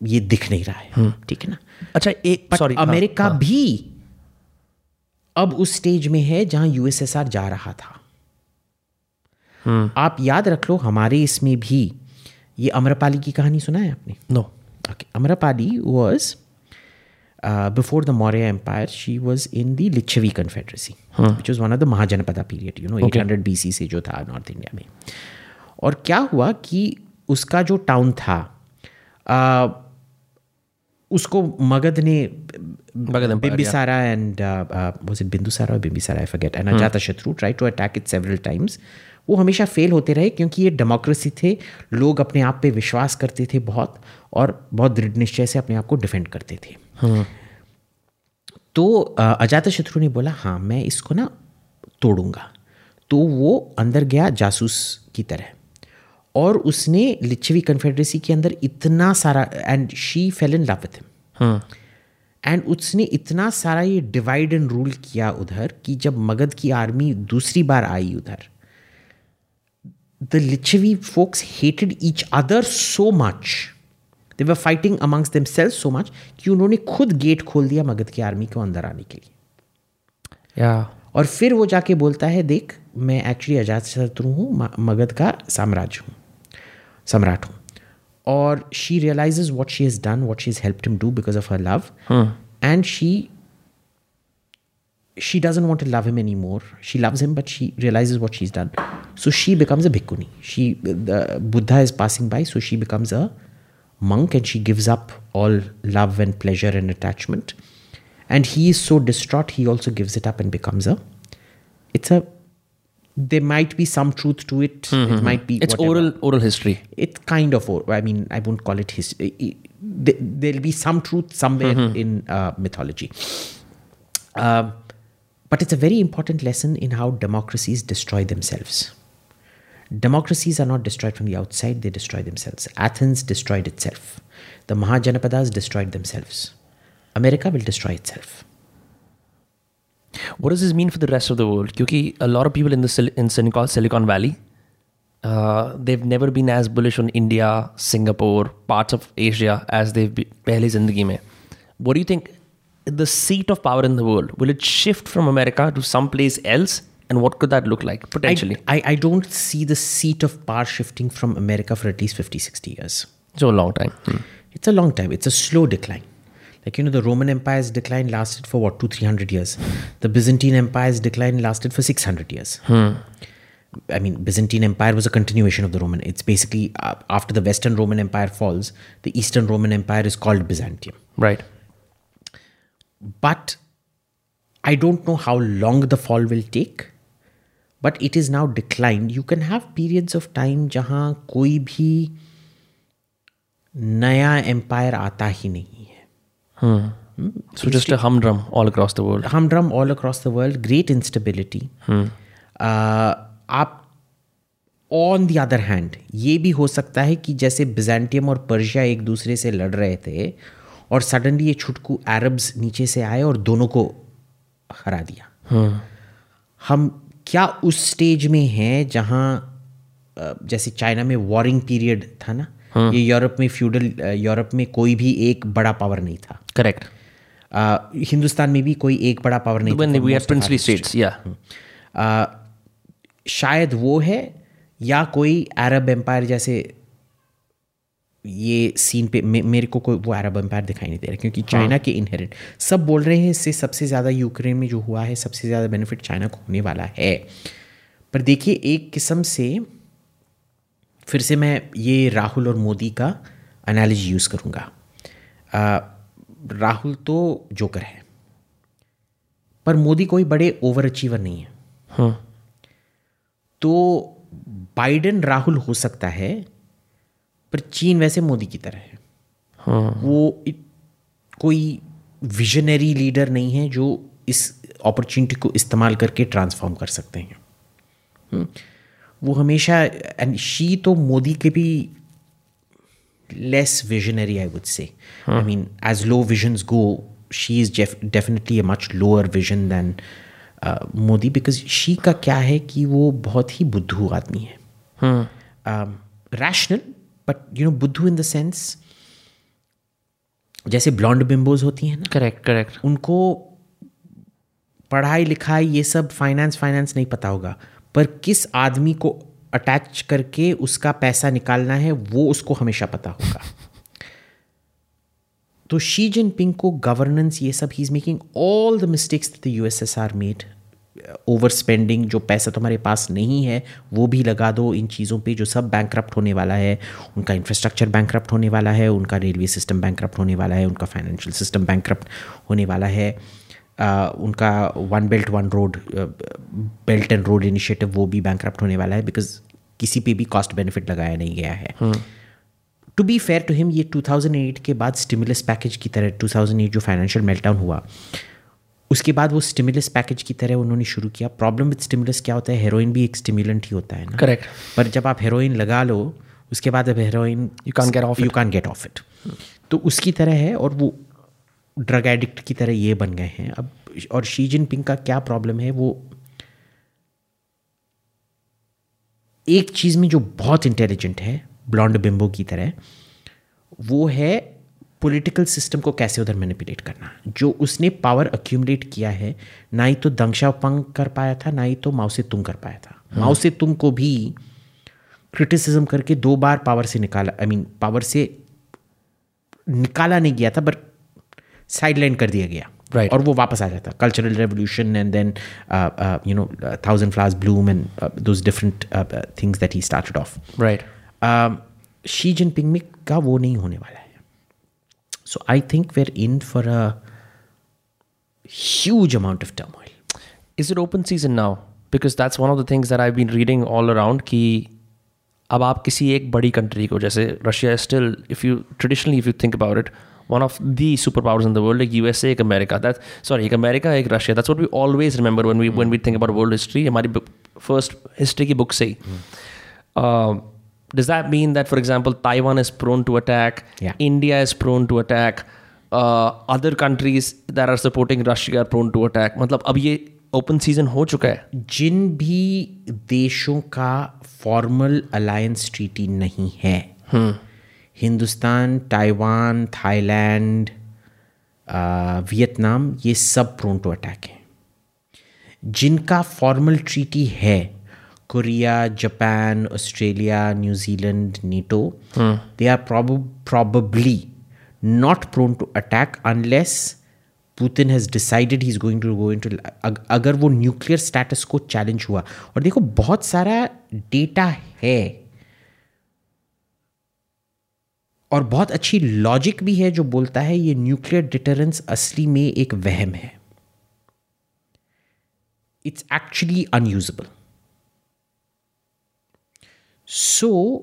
ये दिख नहीं रहा है। हम्म, ठीक है ना। अच्छा एक सॉरी हाँ, अमेरिका हाँ, भी अब उस स्टेज में है जहाँ यूएसएसआर जा रहा था। हम्म। आप याद रख लो हमारे इसमें भी ये अमरपाली की कहानी सुना है आपने? No okay Amrapali was before the Maurya empire she was in दिच्छवी Lichchhavi confederacy one of the Mahajanapada period you know eight hundred से जो था नॉर्थ इंडिया में। और क्या हुआ कि उसका जो टाउन था uh, उसको मगध ने Bimbisara and was it Bindusara और Bimbisara I forget and Ajatashatru try to attack it several times वो हमेशा फेल होते रहे क्योंकि ये डेमोक्रेसी थे लोग अपने आप पे विश्वास करते थे बहुत और बहुत दृढ़ निश्चय से अपने आप को डिफेंड करते थे। तो अजाता शत्रु ने बोला हाँ मैं इसको ना तोड़ूँगा। तो वो अंदर गया जासूस की तरह। और उसने लिच्छवी कन्फेडरेसी के अंदर इतना सारा and she fell in love with him and उसने इतना सारा ये डिवाइड एंड रूल किया उधर कि जब मगध की आर्मी दूसरी बार आई उधर the Lichchhavi folks hated each other so much they were fighting amongst themself so much कि उन्होंने खुद गेट खोल दिया मगध की आर्मी को अंदर आने के लिए। या। और फिर वो जाके बोलता है देख मैं एक्चुअली अजात शत्रु हूँ मगध का साम्राज्य हूँ। Samrat हूँ or she realizes what she has done, what she's helped him do because of her love, hmm. and she she doesn't want to love him anymore. She loves him, but she realizes what she's done. So she becomes a bhikkhuni. She the Buddha is passing by, so she becomes a monk and she gives up all love and pleasure and attachment. And he is so distraught, he also gives it up and becomes a. It's a there might be some truth to it. It might be. It's whatever. oral oral history. It's kind of. I mean, I won't call it history. There'll be some truth somewhere in uh, mythology. Um, but it's a very important lesson in how democracies destroy themselves. Democracies are not destroyed from the outside, they destroy themselves. Athens destroyed itself. The Mahajanapadas destroyed themselves. America will destroy itself. What does this mean for the rest of the world? Because a lot of people in the in Silicon Valley, uh, they've never been as bullish on India, Singapore, parts of Asia as they've been pehle zindagi life. What do you think? The seat of power in the world will it shift from America to someplace else? And what could that look like potentially? I, I, I don't see the seat of power shifting from America for at least 50, 60 years. It's a long time. Hmm. It's a long time. It's a slow decline. Like, you know, the Roman Empire's decline lasted for what, two, three hundred years. The Byzantine Empire's decline lasted for 600 years. I mean, Byzantine Empire was a continuation of the Roman. It's basically uh, after the Western Roman Empire falls, the Eastern Roman Empire is called Byzantium. Right. But I don't know how long the fall will take. But it is now declined. You can have periods of time जहाँ कोई भी नया empire आता ही नहीं है So just a humdrum all across the world. humdrum all across the world, great instability. Hmm. Uh, आप on the other hand ये भी हो सकता है कि जैसे बिजेंटियम और पर्शिया एक दूसरे से लड़ रहे थे और सडनली ये छुटकू अरब्स नीचे से आए और दोनों को हरा दिया hmm. हम क्या उस स्टेज में हैं जहाँ जैसे चाइना में वॉरिंग पीरियड था ना ये यूरोप में फ्यूडल यूरोप में कोई भी एक बड़ा पावर नहीं था अ, हिंदुस्तान में भी कोई एक बड़ा पावर नहीं history. states, yeah. अ, शायद वो है या कोई अरब एम्पायर जैसे ये सीन पे मे, मेरे को कोई वो अरब एम्पायर दिखाई नहीं दे रहा क्योंकि चाइना के इनहेरेंट सब बोल रहे हैं इससे सबसे ज़्यादा यूक्रेन में जो हुआ है सबसे ज़्यादा बेनिफिट चाइना को होने वाला है। पर देखिए एक किस्म से फिर से मैं ये राहुल और मोदी का एनालॉजी यूज़ करूँगा। राहुल तो जोकर है। पर मोदी कोई बड़े ओवर अचीवर नहीं है। हाँ। तो बाइडेन राहुल हो सकता है पर चीन वैसे मोदी की तरह है। हाँ। वो कोई विजनरी लीडर नहीं है जो इस अपॉर्चुनिटी को इस्तेमाल करके ट्रांसफॉर्म कर सकते हैं। हम्म, वो हमेशा एंड शी तो मोदी के भी less visionary, I would say. Huh. I mean, as low visions go, she is def- definitely a much lower vision than uh, Modi because she का क्या है कि वो बहुत ही बुद्धू आदमी है रैशनल बट यू नो बुद्धू इन द सेंस जैसे ब्लॉन्ड बिम्बोज होती हैं ना Correct, correct. उनको पढ़ाई लिखाई ये सब फाइनेंस फाइनेंस नहीं पता होगा पर किस आदमी को अटैच करके उसका पैसा निकालना है, वो उसको हमेशा पता होगा। तो शी जिनपिंग को गवर्नेंस ये सब ही is making all the mistakes the U S S R made overspending जो पैसा तुम्हारे पास नहीं है, वो भी लगा दो इन चीज़ों पे जो सब बैंक होने वाला है। उनका इंफ्रास्ट्रक्चर बैंक होने वाला है, उनका रेलवे सिस्टम बैंक होने वाला है, उनका फाइनेंशियल सिस्टम बैंक होने वाला है। उनका one belt one road belt and road initiative वो भी बैंक होने वाला है बिकॉज़ किसी पे भी कॉस्ट बेनिफिट लगाया नहीं गया है। To be fair to him ये 2008 के बाद स्टिमुलस पैकेज की तरह 2008 जो फाइनेंशियल मेल्टाउन हुआ उसके बाद वो स्टिमुलस पैकेज की तरह उन्होंने शुरू किया। प्रॉब्लम विद स्टिमुलस क्या होता है? हेरोइन भी एक स्टिमुलेंट ही होता है ना। करेक्ट पर जब आप हेरोइन लगा लो उसके बाद अब heroin you can get off you can get off it तो उसकी तरह है और वो ड्रग एडिक्ट की तरह ये बन गए हैं। अब और शी जिनपिंग का क्या प्रॉब्लम है वो एक चीज़ में जो बहुत इंटेलिजेंट है ब्लॉन्ड बिम्बो की तरह वो है पॉलिटिकल सिस्टम को कैसे उधर मैनिपुलेट करना। जो उसने पावर अक्यूमुलेट किया है ना ही तो दंग शाओपंग कर पाया था ना ही तो माओ से तुंग कर पाया था। माओ से तुंग को भी क्रिटिसिज्म करके दो बार पावर से निकाला I I mean mean, power से निकाला नहीं गया था बट साइडलाइन कर दिया गया। Right. और वो वापस आ जाता cultural revolution and then you know thousand flowers bloom and those different things that he started off right Xi Jinping में का वो नहीं होने वाला है। So I think we're in for a huge amount of turmoil Is it open season now? Because that's one of the things that I've been reading all around कि अब आप किसी एक बड़ी कंट्री को जैसे Russia still if you traditionally if you think about it one of the superpowers in the world एक USA एक अमेरिका दैट सॉरी एक अमेरिका एक Russia that's what we always remember when we when we think about world history हमारी first history की book से ही। Does that mean that for example taiwan is prone to attack? Yeah. india is prone to attack? Uh, other countries that are supporting russia are prone मतलब अब ये open season हो चुका है। जिन भी देशों का फॉर्मल अलायंस ट्रीटी नहीं है हिंदुस्तान ताइवान थाईलैंड वियतनाम ये सब प्रोन टू अटैक हैं। जिनका फॉर्मल ट्रीटी है Korea Japan Australia New Zealand Zealand NATO they probably not prone to attack unless Putin has decided he is going to go into अगर वो nuclear status को challenge हुआ। और देखो बहुत सारा डेटा है। और बहुत अच्छी लॉजिक भी है जो बोलता है ये न्यूक्लियर डिटरेंस असली में एक वहम है। It's actually unusable so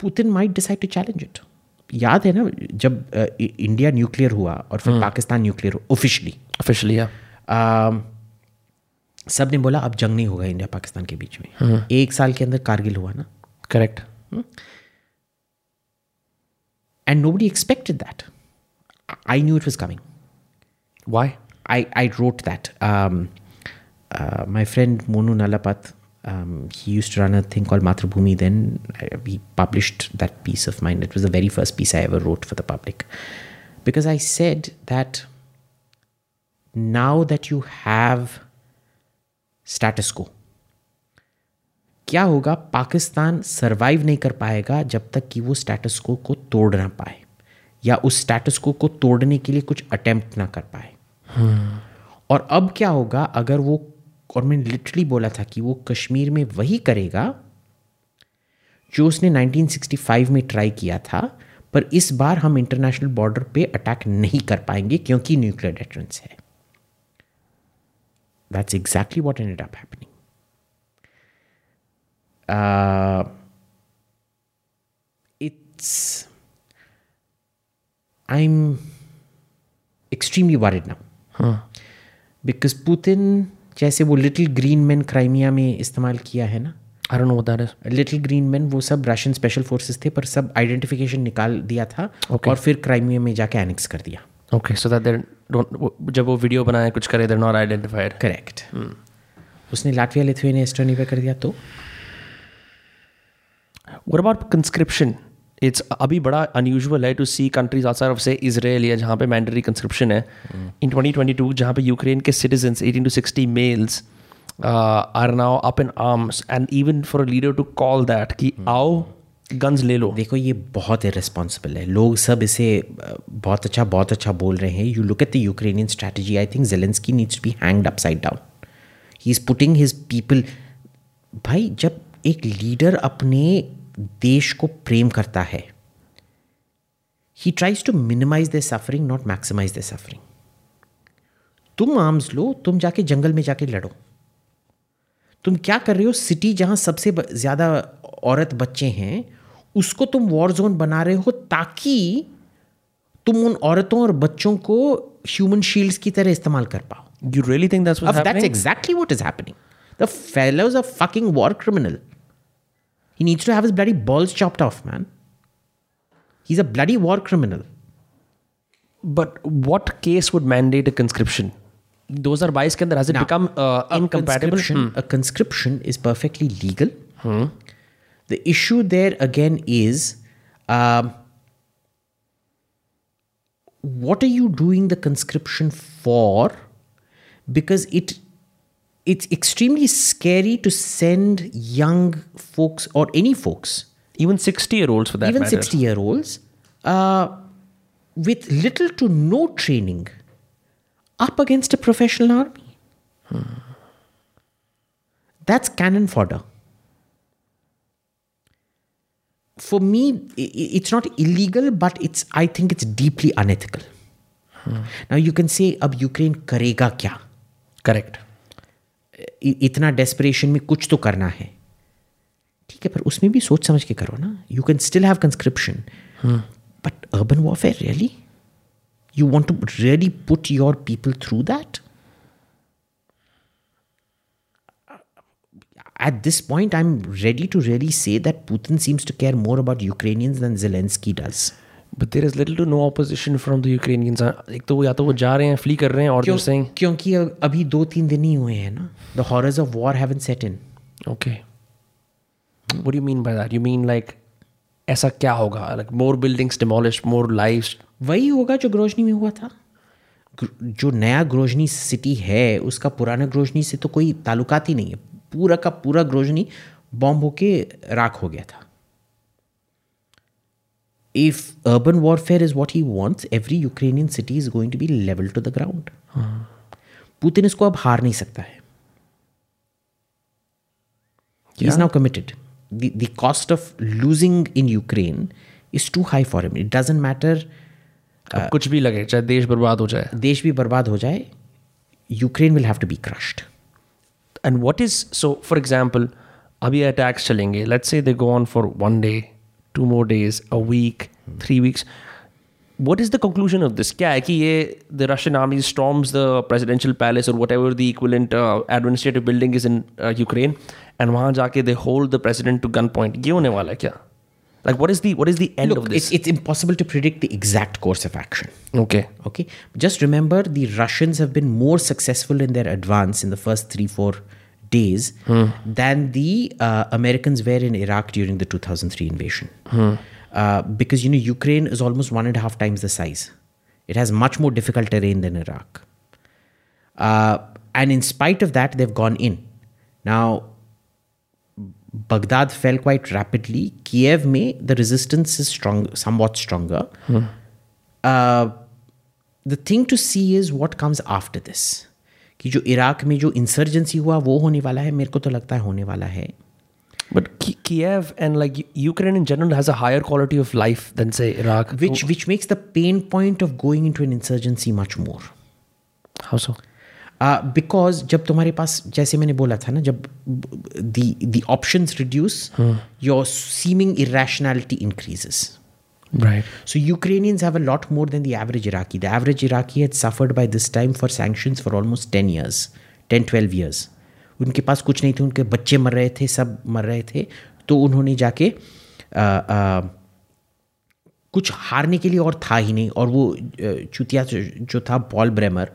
Putin might decide to challenge it याद है ना जब इ- इंडिया न्यूक्लियर हुआ और फिर Pakistan nuclear officially officially yeah. सबने बोला अब जंग नहीं होगा इंडिया पाकिस्तान के बीच में। एक साल के अंदर कारगिल हुआ ना। Correct and nobody expected that. I knew it was coming. why I, I wrote that. Um, uh, my friend Monu Nalapat, um, he used to run a thing called Matrabhumi. Then I, he published that piece of mine. It was the very first piece I ever wrote for the public. Because I said that now that you have status quo, क्या होगा Pakistan survive नहीं कर पाएगा जब तक कि वो status को को तोड़ ना पाए या उस स्टेटस को को तोड़ने के लिए कुछ अटेम्प्ट ना कर पाए। और अब क्या होगा अगर वो और मैंने लिटरली बोला था कि वो कश्मीर में वही करेगा जो उसने 1965 में ट्राई किया था पर इस बार हम इंटरनेशनल बॉर्डर पे अटैक नहीं कर पाएँगे क्योंकि न्यूक्लियर डेटरेंस है। That's exactly what ended up happening uh, it's i'm extremely worried now. Because putin जैसे वो लिटिल ग्रीन मैन क्राइमिया में इस्तेमाल किया है ना? Don't know what that little green man वो सब रशियन स्पेशल फोर्सेस थे पर सब आइडेंटिफिकेशन निकाल दिया था Okay. और फिर क्राइमिया में जाके एनेक्स कर दिया। So that they don't जब वो वीडियो बनाया कुछ करे they're not identified. करेक्ट उसने लाटविया लिथुएनिया एस्टोनिया पे कर दिया तो? वट अबाउट कंस्क्रिप्शन इट्स अभी बड़ा अनयूजल है to see countries outside of say Israel या जहाँ पर मैंडरी कंस्क्रिप्शन है। इन ट्वेंटी ट्वेंटी टू जहाँ पे यूक्रेन के citizen eighteen to sixty males are now up in arms and even for leader to call that कि hmm. आओ guns ले लो। देखो ये बहुत ही इरेस्पॉन्सिबल है। लोग सब इसे uh, बहुत अच्छा बहुत अच्छा बोल रहे हैं। You look at the Ukrainian strategy I think Zelensky needs to be up upside down he is putting his people भाई जब एक लीडर अपने देश को प्रेम करता है he tries to minimize the suffering not maximize the suffering तुम आर्म्स लो तुम जाके जंगल में जाके लड़ो तुम क्या कर रहे हो सिटी जहाँ सबसे ज़्यादा औरत बच्चे हैं उसको तुम वॉर जोन बना रहे हो ताकि तुम उन औरतों और बच्चों को ह्यूमन शील्ड्स की तरह इस्तेमाल कर पाओ you really think happening? That's exactly what is happening. The fellow's a fucking war criminal. He needs to have his bloody balls chopped off, man. He's a bloody war criminal. But what case would mandate a conscription? Those are bias can has it now, become uh, a incompatible? Conscription, hmm. A conscription is perfectly legal. Hmm. The issue there again is um, what are you doing the conscription for? Because it it's extremely scary to send young folks or any folks, even 60 year olds for that even matter, even 60 year olds, uh, with little to no training up against a professional army. Hmm. That's cannon fodder. For me, it's not illegal, but it's I think it's deeply unethical. Hmm. Now you can say, "Ab Ukraine karega kya?" Correct. इतना desperation में कुछ तो करना है ठीक है पर उसमें भी सोच समझ के करो ना you can still have conscription but urban warfare really you want to really put your people through that at this point i'm ready to really say that putin seems to care more about ukrainians than zelensky does but there is little to no opposition from the Ukrainians एक तो वो या तो वो जा रहे हैं flee कर रहे हैं और क्यों, saying, क्योंकि अभी दो तीन दिन ही हुए हैं ना। The horrors of war have set in okay what you mean by that you mean like ऐसा क्या होगा? Like more buildings demolish more life वही होगा जो ग्रोजनी में हुआ था। जो नया ग्रोजनी सिटी है उसका पुराना ग्रोजनी से तो कोई ताल्लुकात ही नहीं है। पूरा का पूरा ग्रोजनी बॉम्ब होके राख हो गया था। If urban warfare is what he wants every Ukrainian city is going to be level to the ground Putin इसको अब हार नहीं सकता है he is now committed the, the cost of losing in ukraine is too high for him it doesn't matter अब कुछ भी लगे चाहे देश बर्बाद हो जाए देश भी बर्बाद हो जाए Ukraine will have to be crushed And what is so? For example, अभी attacks चलेंगे. Let's say they go on for one day, two more days, a week, three weeks. What is the conclusion of this? क्या है कि ये the Russian army storms the presidential palace or whatever the equivalent uh, administrative building is in uh, Ukraine, and वहाँ जाके they hold the president to gunpoint. ये होने वाला है क्या? Like what is the what is the end of Look, this? it's, it's impossible to predict the exact course of action. okay. Okay, just remember the Russians have been more successful in their advance in the first three four days than the uh, Americans were in Iraq during the 2003 invasion. Uh, because you know Ukraine is almost one and a half times the size. It has much more difficult terrain than Iraq. Uh, and in spite of that, they've gone in. Now, Baghdad fell quite rapidly. Kiev may the resistance is strong, somewhat stronger. Uh, the thing to see is what comes after this. कि जो Iraq में जो insurgency हुआ वो होने वाला है मेरे को तो लगता है होने वाला है। But Kiev and like Ukraine in general has a higher quality of life than say Iraq which which makes the pain point of going into an insurgency much more how so because जब तुम्हारे पास जैसे मैंने बोला था ना जब the option reduce your seeming rationality increases Right. So Ukrainians have a lot more than the average Iraqi. The average Iraqi had suffered by this time for sanctions for almost 10 years, 10, 12 years. उनके पास कुछ नहीं थे उनके बच्चे मर रहे थे सब मर रहे थे तो उन्होंने जाके आ, आ, कुछ हारने के लिए और था ही नहीं और वो चुतिया जो जो था पॉल ब्रेमर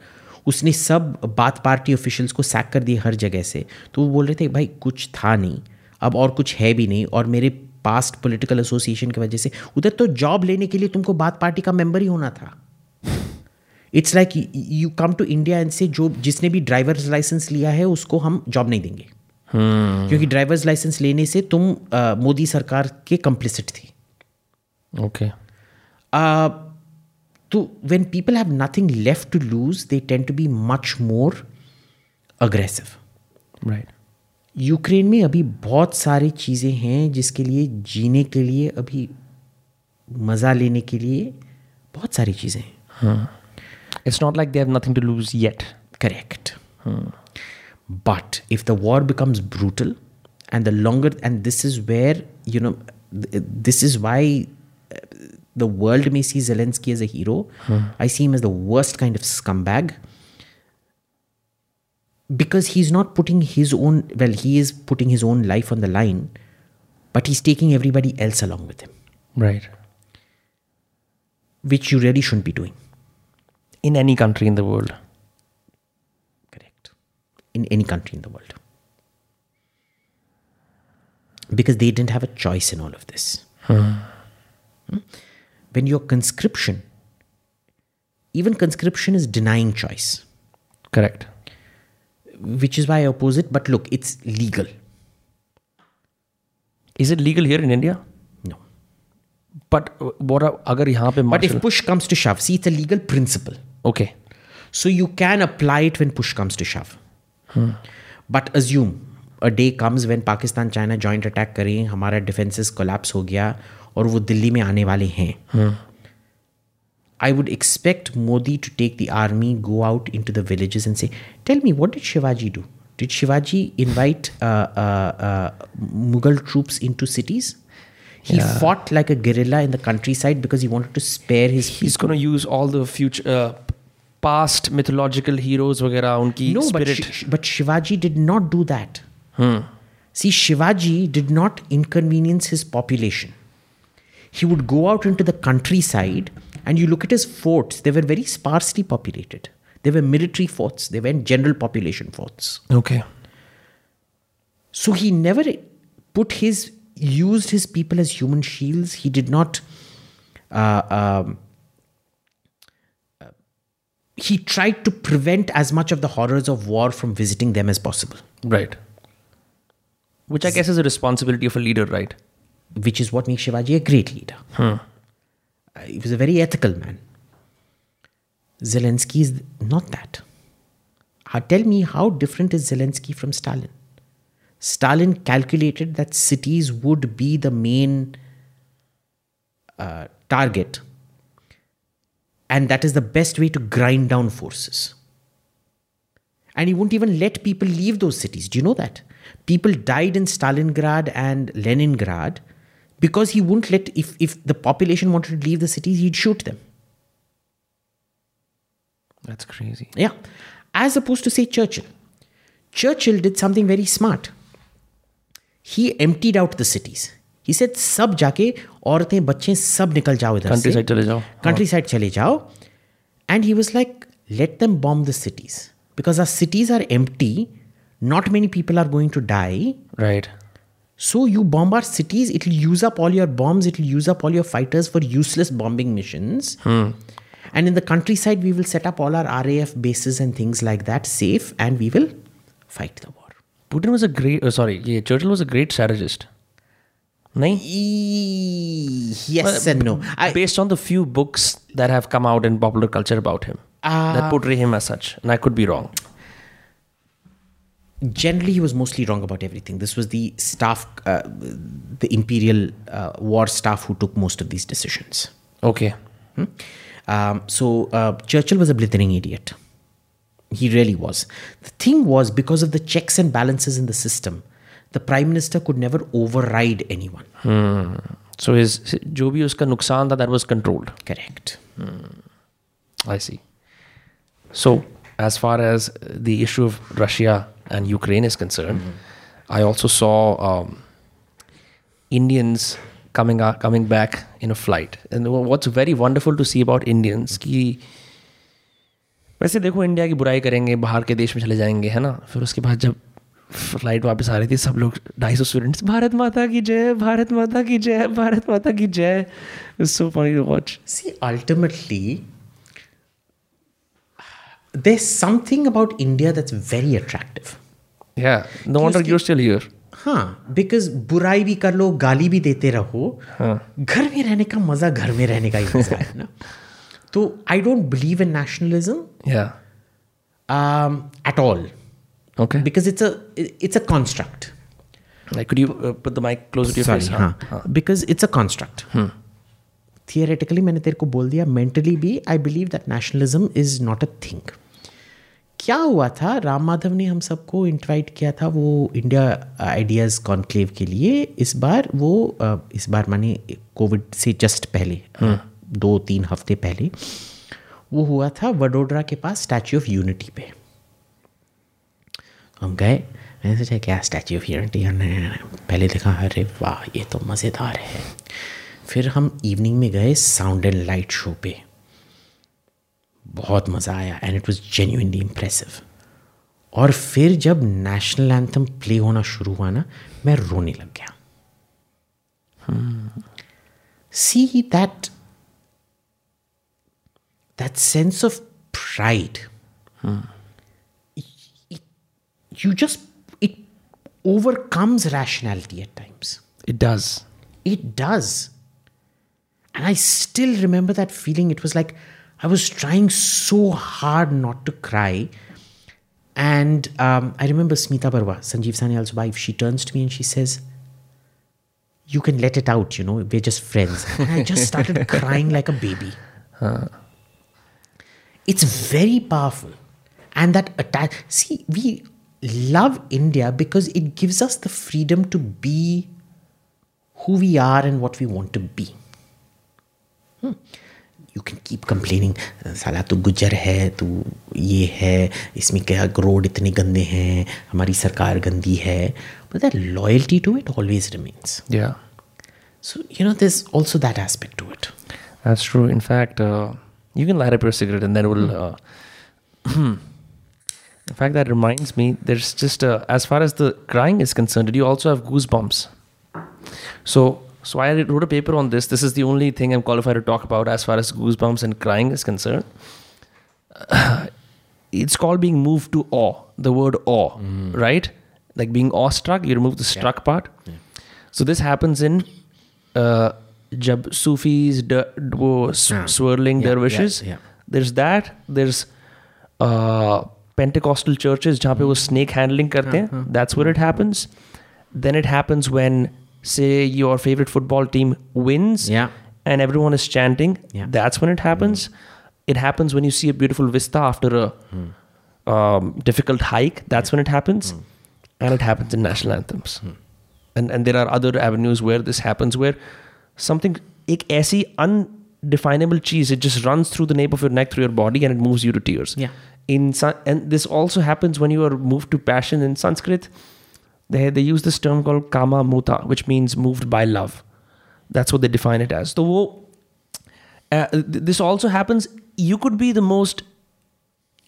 उसने सब बात पार्टी ऑफिशियल्स को सैक कर दिए हर जगह से तो वो बोल रहे थे भाई कुछ था नहीं अब और कुछ है भी नहीं और मेरे पास्ट पॉलिटिकल एसोसिएशन की वजह से उधर तो जॉब लेने के लिए तुमको बात पार्टी का मेंबर ही होना था it's like you come to India and say जो जिसने भी ड्राइवर्स लाइसेंस लिया है उसको हम जॉब नहीं देंगे hmm. क्योंकि ड्राइवर्स लाइसेंस लेने से तुम अ, मोदी सरकार के कंप्लिसिट थी. Uh, तो when people have nothing left to lose, they tend to be much more aggressive. Right. Ukraine में अभी बहुत सारी चीज़ें हैं जिसके लिए जीने के लिए अभी मज़ा लेने के लिए बहुत सारी चीज़ें हैं। It's not like they have nothing to lose yet correct but if the war becomes brutal and the longer and this is where you know this is why the world में सी जेलेंस की as a hero I see him as the worst kind of scumbag because he's not putting his own, well, he is putting his own life on the line, but he's taking everybody else along with him, Right. which you really shouldn't be doing. In any country in the world. Correct. In any country in the world. Because they didn't have a choice in all of this. Hmm? When your conscription, even conscription is denying choice, Correct. Which is why I oppose it. But look, it's legal. Is it legal here in India? No. But uh, what अगर यहाँ पे But if push comes to shove, see, it's a legal principle. okay So you can apply it when push comes to shove. Hmm. But assume a day comes when Pakistan China joint attack करें हमारा defenses collapse हो गया और वो दिल्ली में आने वाले हैं I would expect Modi to take the army, go out into the villages and say, Tell me, what did Shivaji do? Did Shivaji invite uh, uh, uh, Mughal troops into cities? He fought like a guerrilla in the countryside because he wanted to spare his he's going to use all the future uh, past mythological heroes वगैरह उनकी No, but, spirit Shi- but Shivaji did not do that. See, Shivaji did not inconvenience his population. He would go out into the countryside and you look at his forts, they were very sparsely populated. They were military forts, they weren't general population forts. okay So he never put his, used his people as human shields. He did not. Uh, um, uh, he tried to prevent as much of the horrors of war from visiting them as possible. right which I guess is a responsibility of a leader right which is what makes Shivaji a great leader. Uh, he was a very ethical man. Zelensky is not that. Uh, tell me how different is Zelensky from Stalin? Stalin calculated that cities would be the main uh, target, and that is the best way to grind down forces. And he wouldn't even let people leave those cities. Do you know that? People died in Stalingrad and Leningrad because he wouldn't let, if, if the population wanted to leave the cities, he'd shoot them. that's crazy Yeah. As opposed to, say, Churchill. Churchill did something very smart. He emptied out the cities. He said, सब जाके औरतें बच्चे सब निकल जाओ इधर country से side चले जाओ country side चले जाओ and he was like let them bomb the cities because our cities are empty not many people are going to die right so you bombard cities it'll use up all your bombs it'll use up all your fighters for useless bombing missions. And in the countryside we will set up all our raf bases and things like that safe and we will fight the war. Putin was a great uh, sorry yeah, Churchill was a great strategist. E- yes and no. I, based on the few books that have come out in popular culture about him that portray him as such and I could be wrong generally he was mostly wrong about everything this was the staff uh, the imperial uh, war staff who took most of these decisions okay um, so uh, churchill was a blithering idiot he really was the thing was because of the checks and balances in the system the prime minister could never override anyone so his जो भी उसका नुकसान था that was controlled correct I see. So, as far as the issue of Russia and Ukraine is concerned, Mm-hmm. I also saw um, Indians coming out, coming back in a flight. And what's very wonderful to see about Indians कि वैसे देखो India की बुराई करेंगे बाहर के देश में चले जाएँगे है ना फिर उसके बाद जब फ़्लाइट वापस आ रही थी सब लोग ढाई सौ स्टूडेंट्स भारत माता की जय भारत माता की जय भारत माता की जय so funny to watch see ultimately there's something about india that's very attractive Yeah, no wonder you're still here. हाँ बिकॉज बुराई भी कर लो गाली भी देते रहो घर में रहने का मजा घर में रहने का ही मजा है ना तो I don't believe in nationalism Yeah. At all Okay. Because it's a it's a construct Like, could you uh, put the mic closer to your sorry face? हाँ because it's a construct Theoretically मैंने तेरे को बोल दिया mentally भी I believe that nationalism is not a thing क्या हुआ था? राम माधव ने हम सबको इनवाइट किया था वो इंडिया आइडियाज़ कॉन्क्लेव के लिए। इस बार वो इस बार माने कोविड से जस्ट पहले अ, दो तीन हफ़्ते पहले वो हुआ था वडोदरा के पास स्टैचू ऑफ़ यूनिटी पे। हम गए मैंने सोचा क्या स्टैचू ऑफ़ यूनिटी पहले देखा अरे वाह ये तो मज़ेदार है। फिर हम इवनिंग में गए साउंड एंड लाइट शो पे। बहुत मज़ा आया and it was genuinely impressive और फिर जब नेशनल एंथम प्ले होना शुरू हुआ ना मैं रोने लग गया। See that that sense of pride you just it overcomes rationality at times It does. it does and i still remember that feeling. It was like i was trying so hard not to cry. And um, i remember smita barwa sanjeev sanyal's wife she turns to me and she says you can let it out you know we're just friends. And i just started <laughs> crying like a baby. It's very powerful. And that attack see we love india because it gives us the freedom to be who we are and what we want to be Hmm. you can keep complaining साला तू गुजर है तू ये है इसमें क्या road इतने गंदे हैं हमारी सरकार गंदी है but that loyalty to it always remains Yeah. so you know there's also that aspect to it That's true. In fact, uh, you can light up your cigarette and then it will. Uh, in fact, that reminds me, there's just, uh, as far as the crying is concerned, did you also have goosebumps? So, so I wrote a paper on this. This is the only thing I'm qualified to talk about as far as goosebumps and crying is concerned. <sighs> it's called being moved to awe, the word awe, right? Like being awestruck, you remove the struck part. So this happens in uh, jab Sufis, d- d- wo s- Yeah. swirling Yeah, dervishes. yeah, yeah. There's that. There's uh, Pentecostal churches जहाँ पे वो snake handling करते हैं. That's where it happens. Then it happens when, say your favorite football team wins yeah. and everyone is chanting yeah. that's when it happens mm. it happens when you see a beautiful vista after a mm. um, difficult hike that's when it happens mm. and it happens in national anthems hmm. and and there are other avenues where this happens where something ek aisi undefinable cheese it just runs through the nape of your neck through your body and it moves you to tears yeah in and this also happens when you are moved to passion in sanskrit They, they use this term called kama muta, which means moved by love. That's what they define it as. So, वो, uh, th- this also happens. You could be the most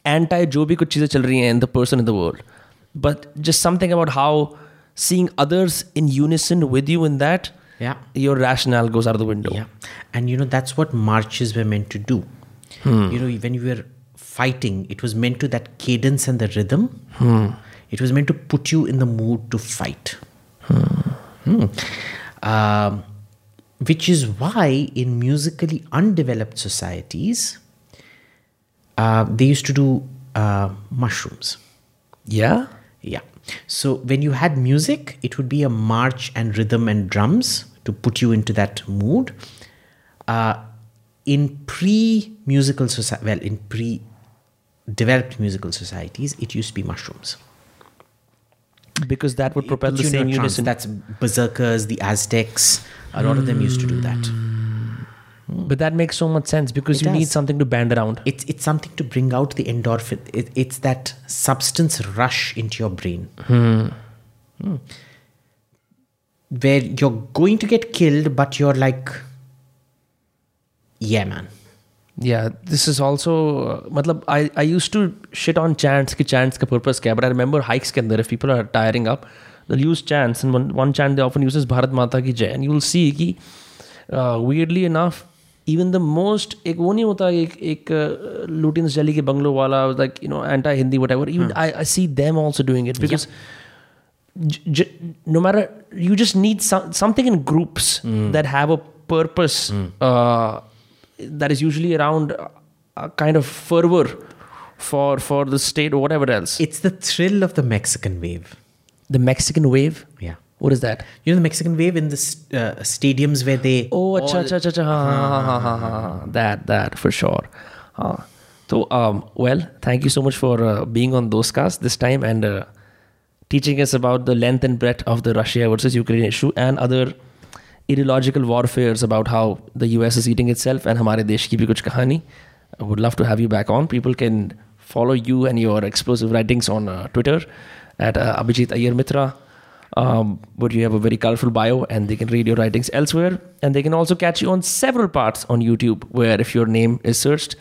anti जो भी कुछ चीज़ें चल रही हैं in the person in the world, but just something about how seeing others in unison with you in that, yeah your rationale goes out of the window. Yeah. And you know, that's what marches were meant to do. You know, when you were fighting, it was meant to that cadence and the rhythm. It was meant to put you in the mood to fight. Hmm. Um, which is why in musically undeveloped societies, uh, they used to do uh, mushrooms. Yeah. Yeah. So when you had music, it would be a march and rhythm and drums to put you into that mood. Uh, in pre-musical society, well, in pre-developed musical societies, it used to be mushrooms. Because that would propel the same unison. That's berserkers, the Aztecs. A lot of them used to do that. But that makes so much sense because It you need something to band around. It's it's something to bring out the endorphin. It, it's that substance rush into your brain. Hmm. Where you're going to get killed, but you're like, yeah, man. या this is also मतलब I I use to shit on chants कि chants का purpose क्या but I remember hikes के अंदर if people are tiring up use chants in one chain they often use is Bharat माता की जय you will see कि वियरली इनाफ इवन द मोस्ट एक वो नहीं होता एक एक लुटिन जली के बंगलो वाला like you know anti Hindi whatever even I I see them also doing it because no matter you just need something in groups that have a purpose that is usually around a kind of fervor for for the state or whatever else. It's the thrill of the Mexican wave. The Mexican wave. Yeah. What is that? You know the Mexican wave in the uh, stadiums where they oh acha cha cha cha. that that for sure. Uh, so um well thank you so much for uh, being on those cast this time and uh, teaching us about the length and breadth of the Russia versus Ukraine issue and other ideological warfares about how the US is eating itself and Hamare Desh ki bhi kuch kahani. I would love to have you back on. People can follow you and your explosive writings on uh, Twitter at uh, Abhijit Ayer Mitra. Um, but you have a very colorful bio and they can read your writings elsewhere. And they can also catch you on several parts on YouTube where if your name is searched,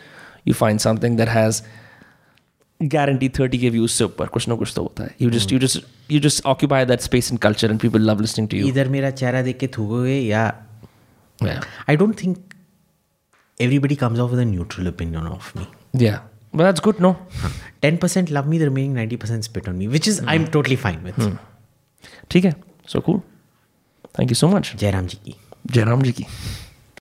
you find something that has guaranteed 30k views से ऊपर कुछ ना कुछ तो होता है you just you just you just occupy that space in culture and people love listening to you इधर मेरा चेहरा देख के थूकोगे या I don't think everybody comes off with neutral opinion of me yeah but that's good no ten percent love me the remaining ninety percent spit on me which is I am totally fine with ठीक है so cool thank you so much Jairam जी की जयराम जी की